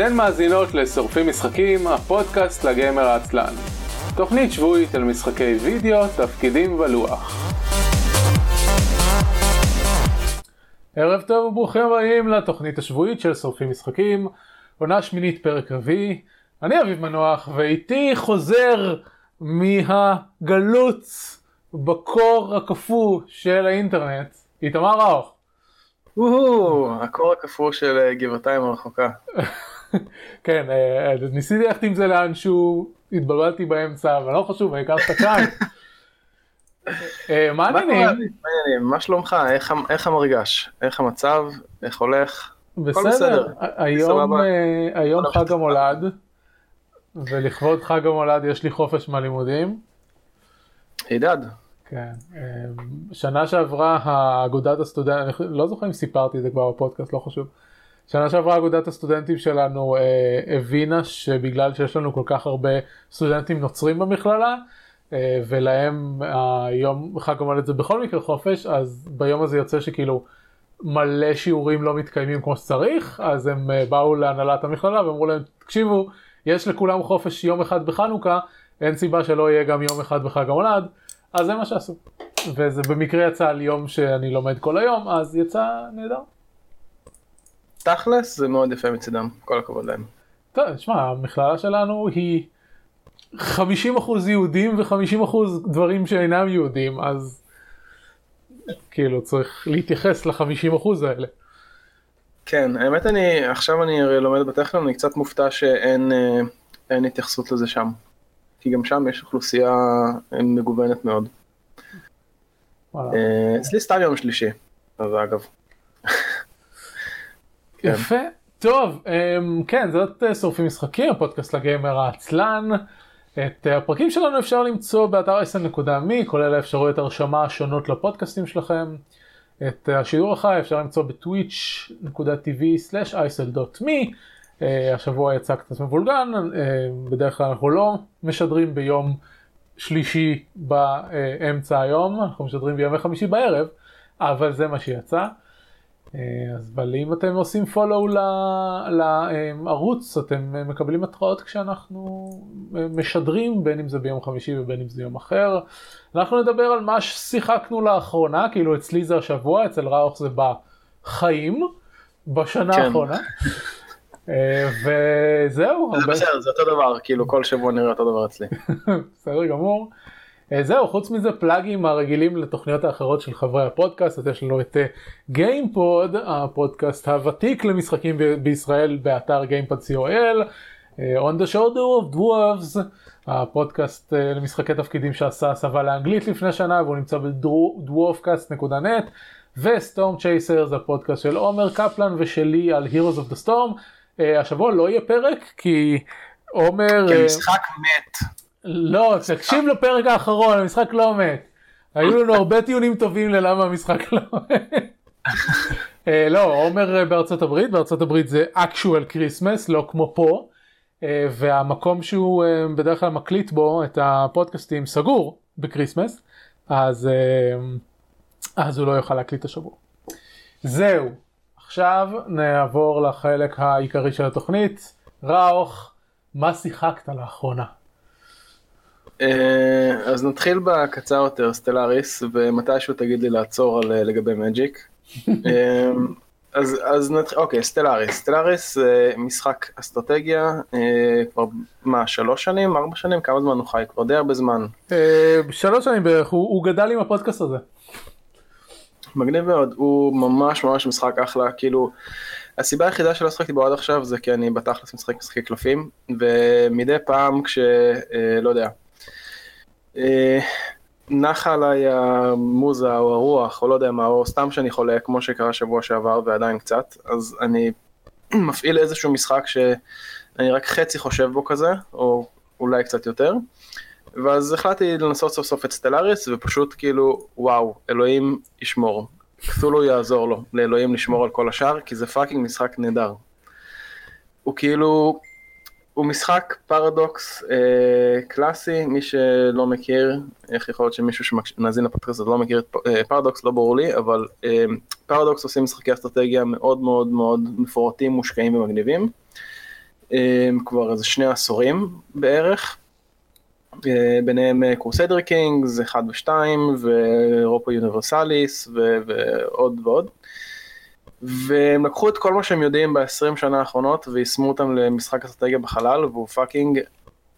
אתן מאזינות לשורפים משחקים, הפודקאסט לגיימר העצלן. תוכנית שבועית על משחקי וידאו, תפקידים ולוח. ערב טוב וברוכים הבאים לתוכנית השבועית של שורפים משחקים, עונה שמינית פרק רביעי. אני אביב מנוח ואיתי חוזר מהגלוץ בקור הקפוא של האינטרנט, איתמר ראוך. הקור הקפוא של אה, גבעתיים הרחוקה. כן, אה, ניסיתי ללכת עם זה לאנשהו, התבלבלתי באמצע, אבל לא חשוב, העיקר שאתה כאן. אה, מה העניינים? מה שלומך? איך המרגש? איך המצב? איך הולך? בסדר, היום חג המולד, ולכבוד חג המולד יש לי חופש מהלימודים. הידד. כן, אמ, שנה שעברה האגודת הסטודנטים, לא זוכר אם סיפרתי את זה כבר בפודקאסט, לא חשוב. שנה שעברה אגודת הסטודנטים שלנו אה, הבינה שבגלל שיש לנו כל כך הרבה סטודנטים נוצרים במכללה, אה, ולהם היום חג המולד זה בכל מקרה חופש, אז ביום הזה יוצא שכאילו מלא שיעורים לא מתקיימים כמו שצריך, אז הם אה, באו להנהלת המכללה ואמרו להם, תקשיבו, יש לכולם חופש יום אחד בחנוכה, אין סיבה שלא יהיה גם יום אחד בחג המולד. אז זה מה שעשו. וזה במקרה יצא על יום שאני לומד כל היום, אז יצא נהדר. תכלס זה מאוד יפה מצדם, כל הכבוד להם. טוב, תשמע, המכללה שלנו היא 50% יהודים ו-50% דברים שאינם יהודים, אז כאילו צריך להתייחס ל-50% האלה. כן, האמת אני, עכשיו אני הרי לומד בטכנון, אני קצת מופתע שאין אה, התייחסות לזה שם. כי גם שם יש אוכלוסייה מגוונת מאוד. אה, אצלי סתם יום שלישי, אז אגב. יפה. טוב, אמ, כן, זאת אה, שורפים משחקים, הפודקאסט לגיימר העצלן. את הפרקים שלנו אפשר למצוא באתר sn.me, כולל האפשרויות הרשמה השונות לפודקאסטים שלכם. את השידור החי אפשר למצוא. אה, השבוע יצא קצת מבולגן, אה, בדרך כלל אנחנו לא משדרים ביום שלישי באמצע היום, אנחנו משדרים בימי חמישי בערב, אבל זה מה שיצא. אה, אז אבל אם אתם עושים follow לערוץ אתם מקבלים התראות כשאנחנו משדרים בין אם זה ביום חמישי ובין אם זה יום אחר. אנחנו נדבר על מה ששיחקנו לאחרונה כאילו אצלי זה השבוע אצל ראוך זה בחיים בשנה כן. האחרונה. אה, וזהו. זה בסדר, זה אותו דבר, כאילו כל שבוע נראה אותו דבר אצלי. בסדר גמור. אה, זהו, חוץ מזה פלאגים הרגילים לתוכניות האחרות של חברי הפודקאסט, אז יש לנו את גיימפוד, אה, הפודקאסט הוותיק למשחקים בישראל באתר גיימפוד co.il, On the shoulder of dwarves, הפודקאסט למשחקי תפקידים שעשה הסבה לאנגלית לפני שנה והוא נמצא ב dwarfcast.net, ו Storm Chaser זה הפודקאסט של עומר קפלן ושלי על Heroes of the Storm. אה, השבוע לא יהיה פרק כי עומר... כי המשחק מת. לא, תקשיב לפרק האחרון, המשחק לא מת. היו לנו הרבה טיעונים טובים ללמה המשחק לא מת. אה, לא, עומר בארצות הברית, בארצות הברית זה actual Christmas, לא כמו פה. אה, והמקום שהוא בדרך כלל מקליט בו את הפודקאסטים סגור בקריסמס, אז, אז הוא לא יוכל להקליט השבוע. זהו, עכשיו נעבור לחלק העיקרי של התוכנית. ראוך, מה שיחקת לאחרונה? אה, אז נתחיל בקצר יותר, Stellaris, ומתישהו תגיד לי לעצור על, אה, לגבי Magic. אה, אז, אז נתחיל, אוקיי, Stellaris. Stellaris זה משחק אסטרטגיה, כבר מה, שלוש שנים, ארבע שנים? כמה זמן הוא חי? כבר די הרבה זמן. שלוש שנים בערך, הוא, הוא גדל עם הפודקאסט הזה. מגניב מאוד, הוא ממש ממש משחק אחלה, כאילו, הסיבה היחידה שלא שחקתי בו עד עכשיו זה כי אני בתכלס משחק משחקי קלפים, ומדי פעם כש... אה, לא יודע, נחה עליי המוזה או הרוח או לא יודע מה, או סתם שאני חולה, כמו שקרה שבוע שעבר ועדיין קצת, אז אני מפעיל איזשהו משחק שאני רק חצי חושב בו כזה, או אולי קצת יותר. ואז החלטתי לנסות סוף סוף את Stellaris, ופשוט כאילו, וואו, אלוהים ישמור. קת'ולהו יעזור לו, לאלוהים לשמור על כל השאר, כי זה fucking משחק נהדר. הוא כאילו, הוא משחק פרדוקס אה, קלאסי, מי שלא מכיר, איך יכול להיות שמישהו שמאזין לפודקאסט לא מכיר את אה, פרדוקס, לא ברור לי, אבל אה, פרדוקס עושים משחקי אסטרטגיה מאוד מאוד מאוד מפורטים, מושקעים ומגניבים. כבר איזה שני עשורים בערך. ביניהם Crusader Kings 1 ו-2 ו Europa Universalis ועוד ועוד. והם לקחו את כל מה שהם יודעים ב-20 שנה האחרונות ויישמו אותם למשחק אסטרטגיה בחלל והוא fucking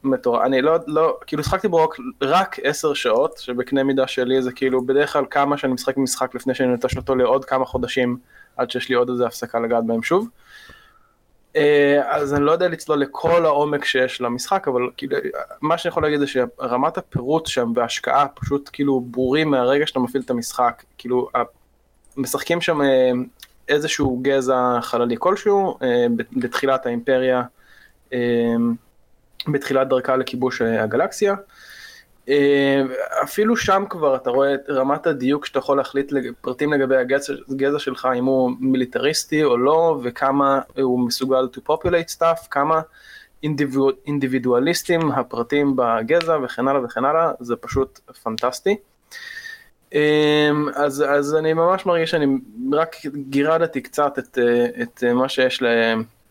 מטורף, אני לא, לא, כאילו שחקתי בו רק, רק 10 שעות, שבקנה מידה שלי זה כאילו בדרך כלל כמה שאני משחק משחק לפני שאני נוטש אותו לעוד כמה חודשים, עד שיש לי עוד איזה הפסקה לגעת בהם שוב. אה, אז אני לא יודע לצלול לכל העומק שיש למשחק, אבל כאילו, מה שאני יכול להגיד זה שרמת הפירוט שם וההשקעה פשוט כאילו ברורים מהרגע שאתה מפעיל את המשחק, כאילו משחקים שם אה, איזשהו גזע חללי כלשהו אה, בתחילת האימפריה. בתחילת דרכה לכיבוש אה, הגלקסיה. אה, אפילו שם כבר אתה רואה את רמת הדיוק שאתה יכול להחליט פרטים לגבי הגזע שלך, אם הוא מיליטריסטי או לא, וכמה הוא מסוגל to populate stuff, כמה אינדיבידואליסטים הפרטים בגזע וכן הלאה וכן הלאה, זה פשוט פנטסטי. אה, אז, אז אני ממש מרגיש שאני רק גירדתי קצת את, את מה שיש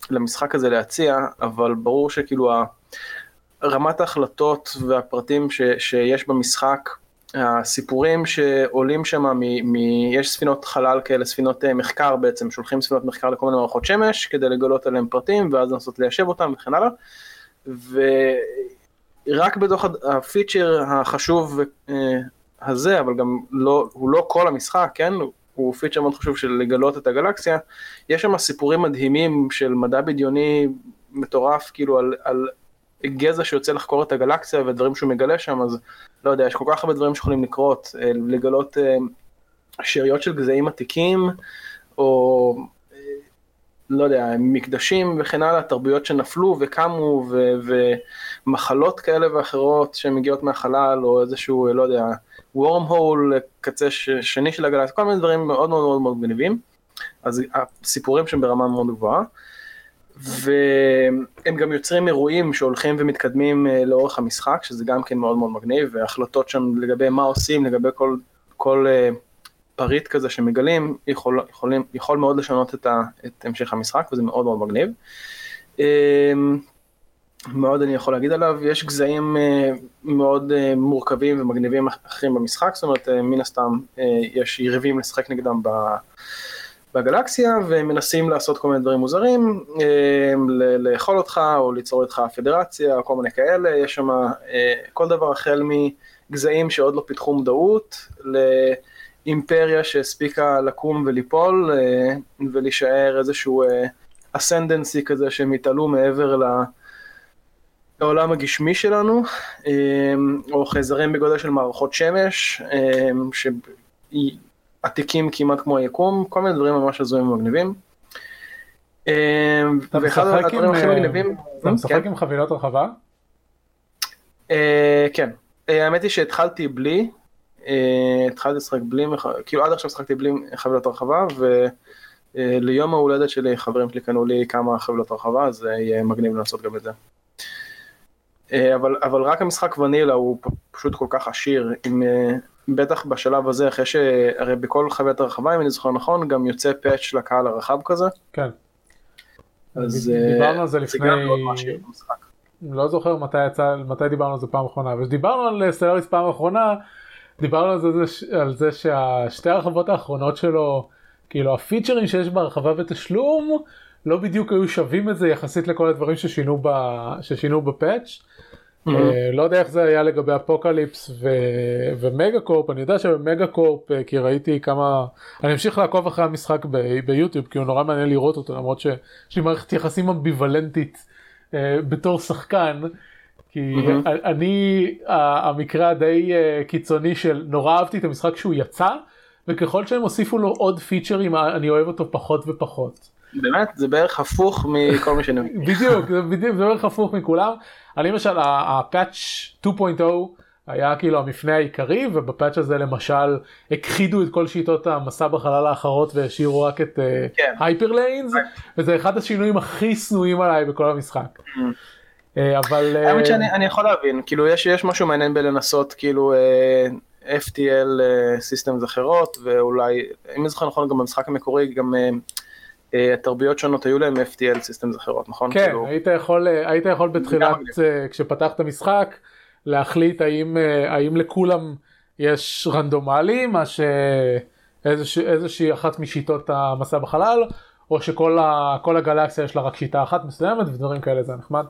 למשחק הזה להציע, אבל ברור שכאילו רמת ההחלטות והפרטים ש, שיש במשחק, הסיפורים שעולים שם, מ, מ, יש ספינות חלל כאלה, ספינות אה, מחקר בעצם, שולחים ספינות מחקר לכל מיני מערכות שמש כדי לגלות עליהם פרטים ואז לנסות ליישב אותם וכן הלאה. ורק בתוך הפיצ'ר החשוב אה, הזה, אבל גם לא, הוא לא כל המשחק, כן? הוא פיצ'ר מאוד חשוב של לגלות את הגלקסיה, יש שם סיפורים מדהימים של מדע בדיוני מטורף, כאילו על, על גזע שיוצא לחקור את הגלקסיה ודברים שהוא מגלה שם, אז לא יודע, יש כל כך הרבה דברים שיכולים לקרות, אה, לגלות אה, שאריות של גזעים עתיקים, או לא יודע, מקדשים וכן הלאה, תרבויות שנפלו וקמו, ו- ומחלות כאלה ואחרות שמגיעות מהחלל, או איזשהו, לא יודע, וורם הול לקצה שני של הגלקסיה, כל מיני דברים מאוד מאוד מאוד מאוד מגניבים. אז הסיפורים שהם ברמה מאוד גבוהה. והם גם יוצרים אירועים שהולכים ומתקדמים אה, לאורך המשחק, שזה גם כן מאוד מאוד מגניב, והחלטות שם לגבי מה עושים, לגבי כל, כל uh, פריט כזה שמגלים, יכול, יכולים, יכול מאוד לשנות את, ה, את המשך המשחק, וזה מאוד מאוד מגניב. מאוד אני יכול להגיד עליו, יש גזעים uh, מאוד uh, מורכבים ומגניבים אחרים במשחק, זאת אומרת, uh, מן הסתם יש יריבים לשחק נגדם ב... בגלקסיה ומנסים לעשות כל מיני דברים מוזרים, אה, לאכול אותך או ליצור איתך פדרציה או כל מיני כאלה, יש שם אה, כל דבר החל מגזעים שעוד לא פיתחו מודעות, לאימפריה שהספיקה לקום וליפול אה, ולהישאר איזשהו אסנדנסי כזה שהם יתעלו מעבר ל... לעולם הגשמי שלנו, או חייזרים בגודל של מערכות שמש, עתיקים כמעט כמו היקום, כל מיני דברים ממש הזויים ומגניבים. אה, ואחד הדברים הכי אה, מגניבים... אתה משחק כן. עם חבילות רחבה? אה, כן. האמת היא שהתחלתי בלי, התחלתי לשחק בלי, כאילו עד עכשיו שחקתי בלי חבילות רחבה, וליום ההולדת שלי חברים שלי קנו לי כמה חבילות רחבה, אז יהיה מגניב לעשות גם את זה. אבל, אבל רק המשחק ונילה הוא פשוט כל כך עשיר, עם בטח בשלב הזה, אחרי שהרי בכל חוויית הרחבה, אם אני זוכר נכון, גם יוצא פאץ' לקהל הרחב כזה. כן. אז דיברנו על זה לפני, לא זוכר מתי יצא, מתי דיברנו על זה פעם אחרונה, אבל כשדיברנו על סטלאריס פעם אחרונה, דיברנו על זה, על זה שהשתי הרחבות האחרונות שלו, כאילו הפיצ'רים שיש בהרחבה בתשלום, לא בדיוק היו שווים את זה יחסית לכל הדברים ששינו, ב, ששינו בפאץ'. אה, לא יודע איך זה היה לגבי אפוקליפס ומגה קורפ, אני יודע שבמגה קורפ, אה, כי ראיתי כמה, אני אמשיך לעקוב אחרי המשחק ביוטיוב, כי הוא נורא מעניין לראות אותו, למרות שיש לי מערכת יחסים אמביוולנטית אה, בתור שחקן. כי אני, המקרה הדי קיצוני של נורא אהבתי את המשחק כשהוא יצא, וככל שהם הוסיפו לו עוד פיצ'רים אני אוהב אותו פחות ופחות. באמת? זה בערך הפוך מכל מה שאני מכיר. בדיוק, זה בדיוק, זה בערך הפוך מכולם. אני למשל, ה patch 2.0 היה כאילו המפנה העיקרי, וב patch הזה למשל הכחידו את כל שיטות המסע בחלל האחרות והשאירו רק את hyperlanes, אה, כן. וזה אחד השינויים הכי שנואים עליי בכל המשחק. אה, אבל... האמת אה, שאני יכול להבין, כאילו יש, יש משהו מעניין בלנסות כאילו FTL systems אחרות, ואולי, אם אני זוכר נכון גם במשחק המקורי, גם אה, תרבויות שונות היו להם FTL systems אחרות, נכון? כן, כאילו, היית יכול, אה, היית יכול בתחילת. אה, כשפתחת משחק, להחליט האם, אה, האם לכולם יש רנדומלי, מה שאיזושהי אחת משיטות המסע בחלל, או שכל ה, הגלקסיה יש לה רק שיטה אחת מסוימת ודברים כאלה זה נחמד.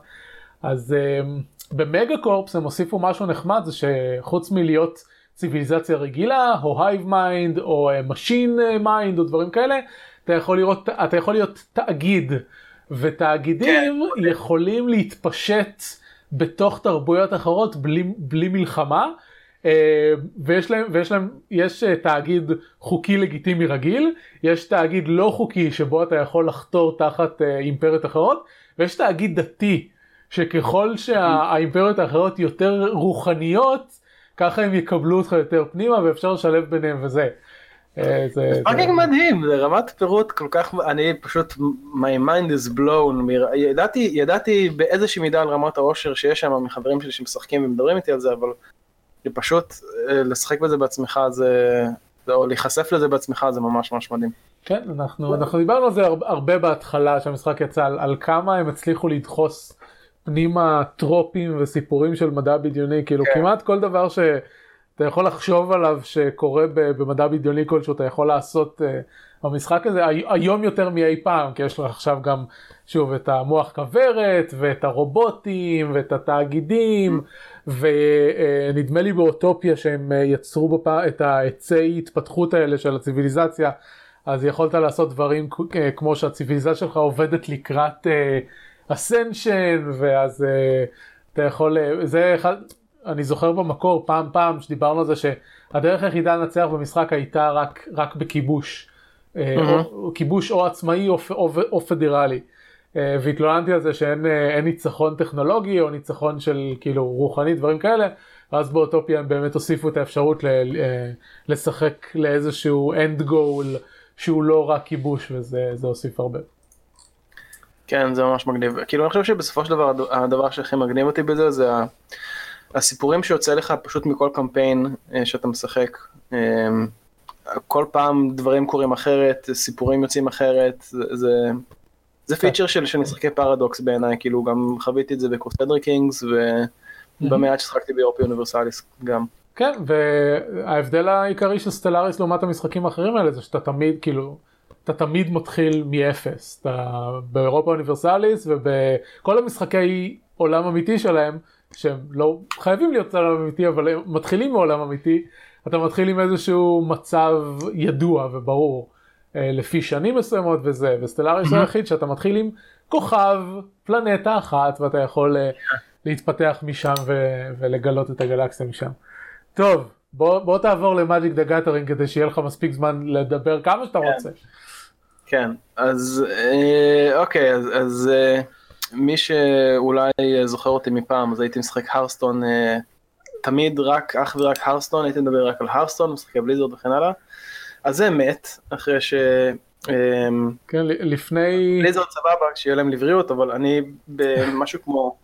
אז אה, ב MegaCorp הם הוסיפו משהו נחמד, זה שחוץ מלהיות ציוויליזציה רגילה, או hive mind, או machine mind, או דברים כאלה, אתה יכול, לראות, אתה יכול להיות תאגיד, ותאגידים כן. יכולים להתפשט בתוך תרבויות אחרות בלי, בלי מלחמה. אה, ויש להם, ויש להם, יש אה, תאגיד חוקי לגיטימי רגיל, יש תאגיד לא חוקי שבו אתה יכול לחתור תחת אה, אימפריות אחרות, ויש תאגיד דתי, שככל שהאימפריות האחרות יותר רוחניות, ככה הם יקבלו אותך יותר פנימה ואפשר לשלב ביניהם וזה. אה, זה, פאקינג מדהים, זה רמת פירוט כל כך, אני פשוט, my mind is blown, ידעתי, ידעתי באיזושהי מידה על רמת העושר שיש שם מחברים שלי שמשחקים ומדברים איתי על זה, אבל פשוט אה, לשחק בזה בעצמך זה, או להיחשף לזה בעצמך זה ממש ממש מדהים. כן, אנחנו, אנחנו דיברנו על זה הרבה בהתחלה שהמשחק יצא, על, על כמה הם הצליחו לדחוס פנימה טרופים וסיפורים של מדע בדיוני, כאילו כן. כמעט כל דבר שאתה יכול לחשוב עליו שקורה במדע בדיוני כלשהו, אתה יכול לעשות uh, במשחק הזה, הי- היום יותר מאי פעם, כי יש לך עכשיו גם, שוב, את המוח כוורת, ואת הרובוטים, ואת התאגידים, ונדמה לי באוטופיה שהם אה, יצרו בפ... את העצי התפתחות האלה של הציוויליזציה, אז יכולת לעשות דברים אה, כמו שהציוויליזציה שלך עובדת לקראת אסנשן, ואז אה, אתה יכול, אה, זה אחד, אני זוכר במקור פעם פעם שדיברנו על זה שהדרך היחידה לנצח במשחק הייתה רק, רק בכיבוש. מהמם. או, כיבוש או עצמאי או, או, או פדרלי. אה, והתלוננתי על זה שאין אין ניצחון טכנולוגי או ניצחון של כאילו רוחני דברים כאלה. ואז באוטופיה הם באמת הוסיפו את האפשרות ל, אה, לשחק לאיזשהו end goal שהוא לא רק כיבוש וזה זה הוסיף הרבה. כן, זה ממש מגניב. כאילו, אני חושב שבסופו של דבר, הד- הדבר שהכי מגניב אותי בזה, זה הסיפורים שיוצא לך פשוט מכל קמפיין אה, שאתה משחק. אה, כל פעם דברים קורים אחרת, סיפורים יוצאים אחרת, זה, זה, זה feature של, של משחקי פרדוקס בעיניי, כאילו, גם חוויתי את זה ב Crusader Kings, ובמעט ששחקתי ב Europa Universalis גם. כן, וההבדל העיקרי של Stellaris לעומת המשחקים האחרים האלה זה שאתה תמיד כאילו, אתה תמיד מתחיל מאפס. אתה ב Europa Universalis ובכל המשחקי עולם אמיתי שלהם, שהם לא חייבים להיות עולם אמיתי אבל הם מתחילים מעולם אמיתי, אתה מתחיל עם איזשהו מצב ידוע וברור אה, לפי שנים מסוימות וזה, ו Stellaris הוא היחיד שאתה מתחיל עם כוכב, פלנטה אחת ואתה יכול אה, להתפתח משם ו- ולגלות את הגלקסיה משם. טוב, בוא, בוא תעבור ל Magic the Gathering כדי שיהיה לך מספיק זמן לדבר כמה שאתה רוצה. כן, אז אה, אוקיי, אז, אז אה, מי שאולי זוכר אותי מפעם, אז הייתי משחק Hearthstone, אה, תמיד רק, אך ורק Hearthstone, הייתי מדבר רק על Hearthstone, משחקי Blizzard וכן הלאה. אז זה מת, אחרי ש... אה, כן, לפני... בליזרד סבבה, שיהיה להם לבריאות, אבל אני במשהו כמו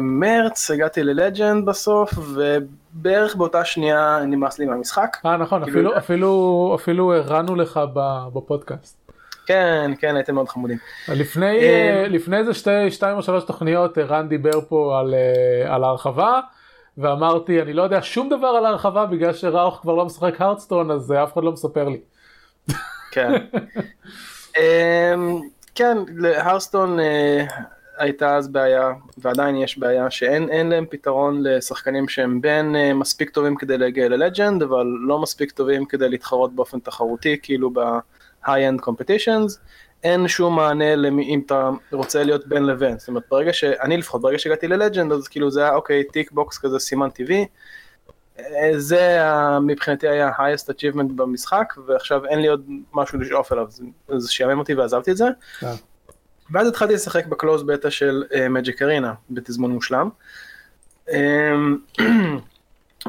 מרץ, הגעתי ללג'נד בסוף, ובערך באותה שנייה נמאס לי מהמשחק. אה נכון, כאילו- אפילו, אפילו, אפילו הרענו לך בפודקאסט. כן, כן, הייתם מאוד חמודים. לפני, אה, אה, לפני איזה שתי, שתיים או שלוש תוכניות רן דיבר פה על, אה, על ההרחבה ואמרתי אני לא יודע שום דבר על ההרחבה בגלל שראוך כבר לא משחק הרדסטון אז אה, אף אחד לא מספר לי. כן. אמ, כן, ל Hearthstone אה, הייתה אז בעיה, ועדיין יש בעיה, שאין אין להם פתרון לשחקנים שהם בין אה, מספיק טובים כדי להגיע ל legend, אבל לא מספיק טובים כדי להתחרות באופן תחרותי, כאילו ב-high-end competitions. אין שום מענה למי, אם אתה רוצה להיות בין לבין, זאת אומרת ברגע שאני לפחות, ברגע שהגעתי ל legend אז כאילו זה היה אוקיי tick box כזה סימנתי וי, אה, זה מבחינתי היה ה-highest achievement במשחק ועכשיו אין לי עוד משהו לשאוף אליו אז- שיאמם אותי ועזבתי את זה. אה. ואז התחלתי לשחק בקלוז בטא של מג'יק ארינה בתזמון מושלם. אמ,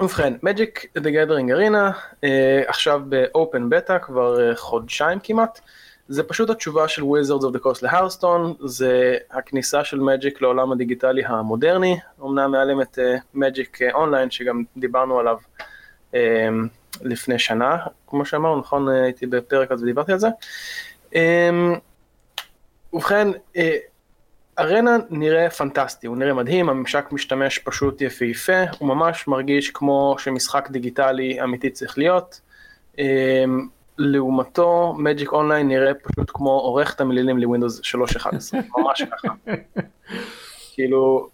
ובכן, מג'יק דה גדרינג ארינה עכשיו באופן בטא כבר אה, חודשיים כמעט. זה פשוט התשובה של Wizards of the Coast להרסטון, זה הכניסה של מג'יק לעולם הדיגיטלי המודרני, אמנם להם את מג'יק אונליין שגם דיברנו עליו אה, לפני שנה, כמו שאמרנו, נכון, אה, הייתי בפרק אז ודיברתי על זה. אמ, ובכן, אה, ארנה נראה פנטסטי, הוא נראה מדהים, הממשק משתמש פשוט יפהפה, הוא ממש מרגיש כמו שמשחק דיגיטלי אמיתי צריך להיות. אמ, לעומתו, Magic Online נראה פשוט כמו עורך את המילים לווינדוס 3.11, ממש ככה. כאילו,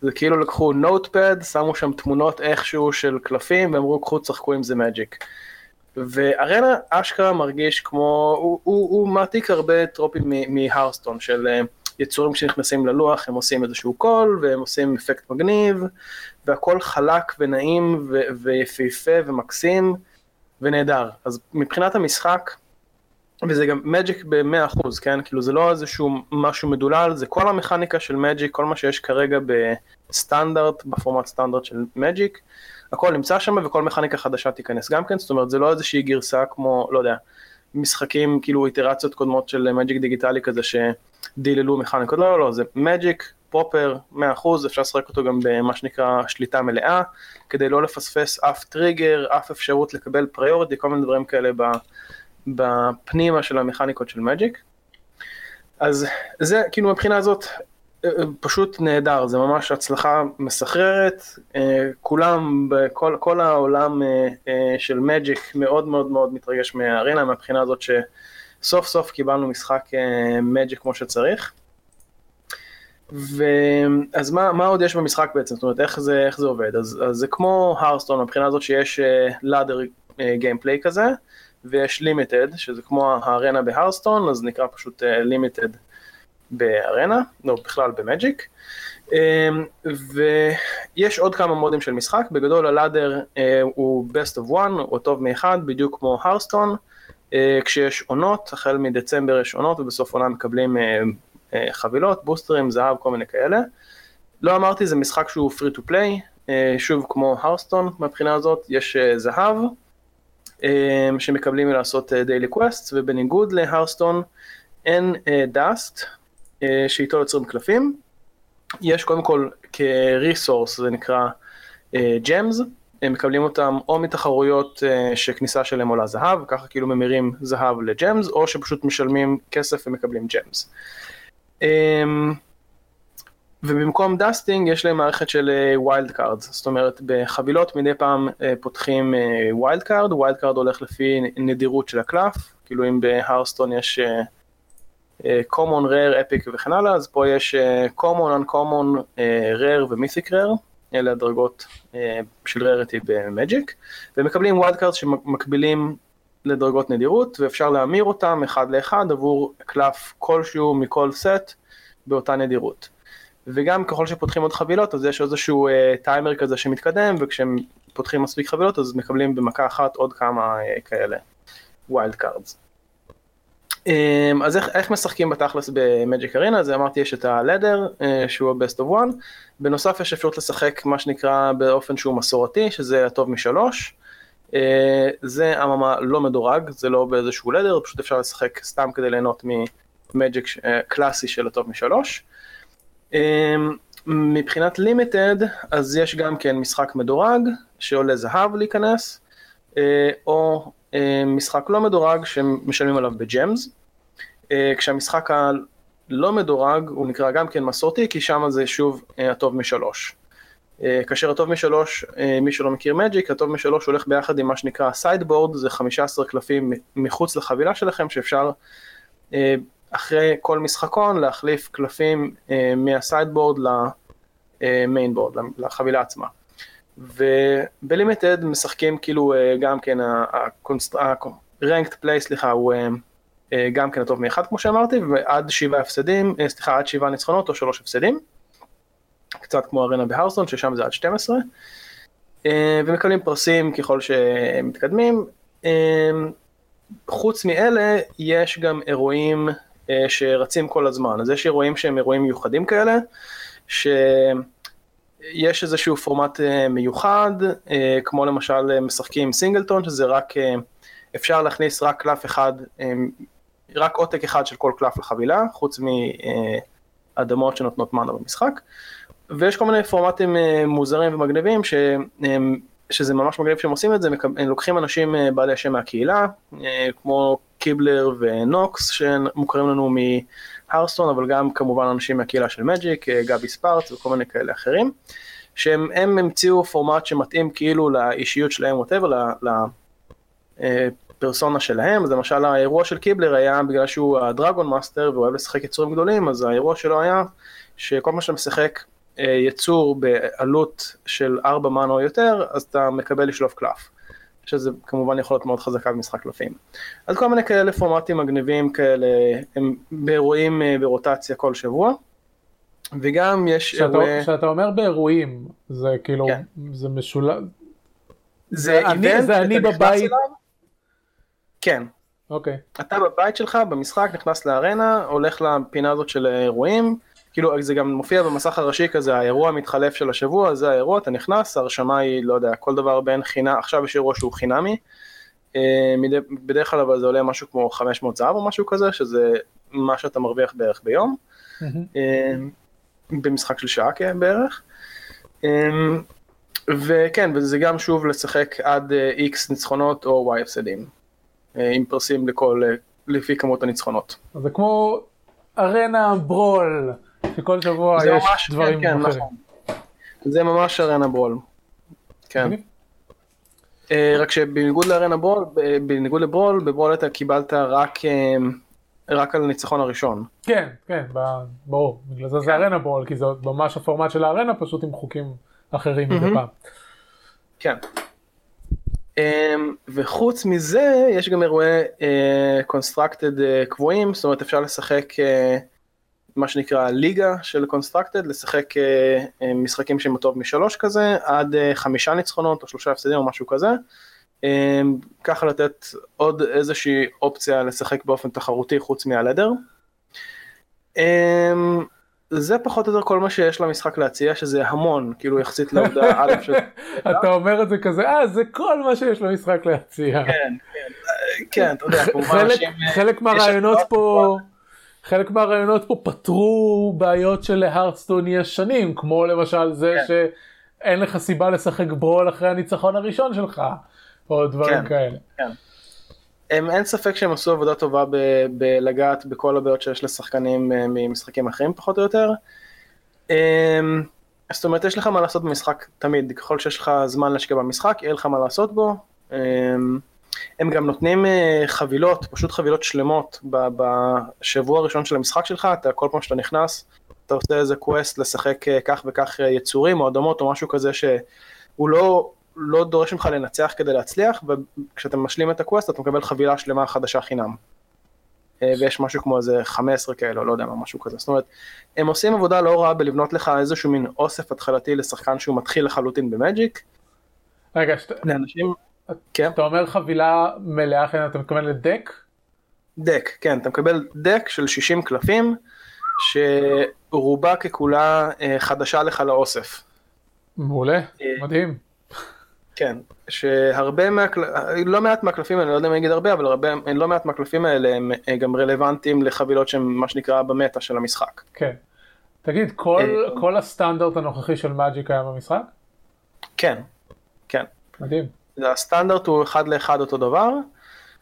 זה כאילו לקחו נוטפד, שמו שם תמונות איכשהו של קלפים, ואמרו קחו תשחקו עם זה מג'יק. וארנה אשכרה מרגיש כמו, הוא, הוא, הוא מעתיק הרבה טרופים מהרסטון של אה, יצורים שנכנסים ללוח, הם עושים איזשהו קול, והם עושים אפקט מגניב, והכל חלק ונעים ו- ויפהפה ומקסים ונהדר. אז מבחינת המשחק, וזה גם מג'יק ב-100%, כן? כאילו זה לא איזשהו משהו מדולל, זה כל המכניקה של מג'יק, כל מה שיש כרגע בסטנדרט, בפורמט סטנדרט של Magic, הכל נמצא שם וכל מכניקה חדשה תיכנס גם כן, זאת אומרת זה לא איזושהי גרסה כמו, לא יודע, משחקים כאילו איטרציות קודמות של Magic דיגיטלי כזה שדיללו מכניקות, לא לא לא, זה Magic proper 100% אפשר לשחק אותו גם במה שנקרא שליטה מלאה, כדי לא לפספס אף טריגר, אף אפשרות לקבל priority, כל מיני דברים כאלה. בפנימה של המכניקות של Magic. אז זה כאילו מבחינה הזאת פשוט נהדר, זה ממש הצלחה מסחררת, כולם, כל, כל העולם של מג'יק מאוד מאוד מאוד מתרגש מהארינה מהבחינה הזאת שסוף סוף קיבלנו משחק מג'יק כמו שצריך. ואז מה, מה עוד יש במשחק בעצם, זאת אומרת איך זה, איך זה עובד, אז, אז זה כמו הרסטון מבחינה הזאת שיש לאדר גיימפליי כזה, ויש לימיטד, שזה כמו הארנה בהרסטון, אז נקרא פשוט לימיטד uh, בארנה, לא בכלל במג'יק. Um, ויש עוד כמה מודים של משחק, בגדול הלאדר uh, הוא best of one, הוא טוב מאחד, בדיוק כמו הרסטון, uh, כשיש עונות, החל מדצמבר יש עונות ובסוף עונה מקבלים uh, חבילות, בוסטרים, זהב, כל מיני כאלה. לא אמרתי, זה משחק שהוא free to play, שוב כמו Hearthstone מהבחינה הזאת, יש זהב. אמ, שמקבלים מלעשות אה, quest ובניגוד ל Hearthstone אין dust אה, אה, שאיתו יוצרים קלפים. יש קודם כל כ resource זה נקרא gems, הם מקבלים אותם או מתחרויות שכניסה שלהם עולה זהב, ככה כאילו ממירים זהב ל gems, או שפשוט משלמים כסף ומקבלים gems. אמ, ובמקום dusting יש להם מערכת של wild cards, זאת אומרת בחבילות מדי פעם פותחים wild card, wild card הולך לפי נדירות של הקלף, כאילו אם ב Hearthstone יש common, rare, epic וכן הלאה, אז פה יש אה, common, uncommon, אה, rare ו mythic rare, אלה הדרגות אה, של rarity ב Magic, ומקבלים cards שמקבילים לדרגות נדירות, ואפשר להמיר אותם אחד לאחד עבור קלף כלשהו מכל סט באותה נדירות. וגם ככל שפותחים עוד חבילות אז יש איזשהו אה, timer כזה שמתקדם וכשהם פותחים מספיק חבילות אז מקבלים במכה אחת עוד כמה אה, כאלה wild cards. אמ, אז איך, איך משחקים בתכלס ב Magic Arena אז אמרתי יש את הלדר uh, שהוא ה-best of one. בנוסף יש אפשרות לשחק מה שנקרא באופן שהוא מסורתי שזה הטוב משלוש. אה, זה אממה לא מדורג זה לא באיזשהו ladder פשוט אפשר לשחק סתם כדי ליהנות ממג'יק אה, קלאסי של הטוב משלוש. אמ, מבחינת limited אז יש גם כן משחק מדורג שעולה זהב להיכנס אה, או אה, משחק לא מדורג שמשלמים עליו ב gems. אה, כשהמשחק הלא מדורג הוא נקרא גם כן מסורתי כי שם זה שוב הטוב משלוש כאשר הטוב משלוש, מי שלא מכיר מג'יק, הטוב משלוש הולך ביחד עם מה שנקרא sideboard, זה 15 קלפים מחוץ לחבילה שלכם שאפשר אחרי כל משחקון להחליף קלפים אה, מה sideboard ל main board, לחבילה עצמה. וב limited משחקים כאילו אה, גם כן ה-ranked play סליחה הוא אה, אה, גם כן הטוב מאחד כמו שאמרתי ועד שבעה הפסדים, אה, סליחה עד שבעה ניצחונות או שלוש הפסדים. קצת כמו ארנה בהרסטון ששם זה עד 12 אה, ומקבלים פרסים ככל שמתקדמים. אה, חוץ מאלה יש גם אירועים אה, שרצים כל הזמן. אז יש אירועים שהם אירועים מיוחדים כאלה, שיש איזשהו פורמט אה, מיוחד, אה, כמו למשל משחקים סינגלטון, שזה רק, אפשר להכניס רק קלף אחד, רק עותק אחד של כל קלף לחבילה, חוץ מאדמות שנותנות מנה במשחק. ויש כל מיני פורמטים מוזרים ומגניבים ש... שזה ממש מגניב שהם עושים את זה, הם לוקחים אנשים בעלי השם מהקהילה, כמו קיבלר ונוקסיוס שמוכרים לנו מהרסטון, אבל גם כמובן אנשים מהקהילה של מג'יק, אה, גבי ספארט וכל מיני כאלה אחרים, שהם המציאו פורמט שמתאים כאילו לאישיות שלהם, whatever, לפרסונה שלהם, אז למשל האירוע של קיבלר היה בגלל שהוא ה Dragon Master והוא אוהב לשחק יצורים גדולים, אז האירוע שלו היה שכל מה שאתה משחק יצור בעלות של 4 מנה או יותר, אז אתה מקבל לשלוף קלף. שזה כמובן יכול להיות מאוד חזקה במשחק קלפים. אז כל מיני כאלה פורמטים מגניבים כאלה, הם באירועים ברוטציה כל שבוע. וגם יש אירועי... כשאתה אומר באירועים, זה כאילו, כן. זה משולב... זה איבנט, זה אני בבית... כן. אוקיי. אתה בבית שלך, במשחק, נכנס לארנה, הולך לפינה הזאת של אירועים, כאילו זה גם מופיע במסך הראשי כזה, האירוע המתחלף של השבוע, זה האירוע, אתה נכנס, ההרשמה היא, לא יודע, כל דבר בין חינם, עכשיו יש אירוע שהוא חינמי, אה, בדרך כלל אבל זה עולה משהו כמו 500 זהב או משהו כזה, שזה מה שאתה מרוויח בערך ביום, אה, במשחק של שעה כן, בערך. אה, וכן, וזה גם שוב לשחק עד X ניצחונות או Y הפסדים, עם פרסים לכל, לפי כמות הניצחונות. זה כמו ארנה ברול. שכל שבוע יש ממש, דברים כן, כן, אחרים. נכון. זה ממש ארנה ברול. כן. Uh, רק שבניגוד לארנה ברול, בניגוד לברול, בברול אתה קיבלת רק, רק על הניצחון הראשון. כן, כן, ברור. בגלל זה זה כן. ארנה ברול, כי זה ממש הפורמט של הארנה, פשוט עם חוקים אחרים מדי פעם. כן. Um, וחוץ מזה, יש גם אירועי uh, uh, קבועים, זאת אומרת אפשר לשחק uh, מה שנקרא ליגה של קונסטרקטד, לשחק אה, אה, משחקים שהם טוב משלוש כזה, עד אה, חמישה ניצחונות או שלושה הפסדים או משהו כזה. ככה לתת עוד איזושהי אופציה לשחק באופן תחרותי חוץ מהלדר. זה פחות או יותר כל מה שיש למשחק להציע שזה המון כאילו יחסית לעובדה א' של... אתה אומר את זה כזה אה זה כל מה שיש למשחק להציע. כן כן כן אתה יודע חלק מהרעיונות פה. חלק מהרעיונות פה פתרו בעיות שלהרדסטון יש שנים, כמו למשל זה כן. שאין לך סיבה לשחק ברול אחרי הניצחון הראשון שלך, או דברים כן, כאלה. הם, אין ספק שהם עשו עבודה טובה ב- בלגעת בכל הבעיות שיש לשחקנים אה, ממשחקים אחרים פחות או יותר. אמ, זאת אומרת יש לך מה לעשות במשחק תמיד, ככל שיש לך זמן להשקיע במשחק, יהיה לך מה לעשות בו. אמ, הם גם נותנים אה, חבילות, פשוט חבילות שלמות בשבוע הראשון של המשחק שלך, אתה כל פעם שאתה נכנס, אתה עושה איזה quest לשחק אה, כך וכך יצורים או אדמות או משהו כזה שהוא לא, לא דורש ממך לנצח כדי להצליח, וכשאתה משלים את ה quest אתה מקבל חבילה שלמה חדשה חינם. ויש משהו כמו איזה 15 כאלה, לא יודע מה, משהו כזה. זאת אומרת, הם עושים עבודה לא רעה בלבנות לך איזשהו מין אוסף התחלתי לשחקן שהוא מתחיל לחלוטין במג'יק. רגע, שת... לאנשים... כן. אתה אומר חבילה מלאה, אתה מתכוון לדק? דק, כן, אתה מקבל דק של 60 קלפים, שרובה ככולה אה, חדשה לך לאוסף. מעולה, אה, מדהים. כן, שהרבה מהקל... לא מעט מהקלפים האלה, לא יודע אם אני אגיד הרבה, אבל הרבה, לא מעט מהקלפים האלה הם אה, גם רלוונטיים לחבילות שהם מה שנקרא במטה של המשחק. כן. תגיד, כל, כל הסטנדרט הנוכחי של מאג'יק היה במשחק? כן, כן. מדהים. הסטנדרט הוא אחד לאחד אותו דבר.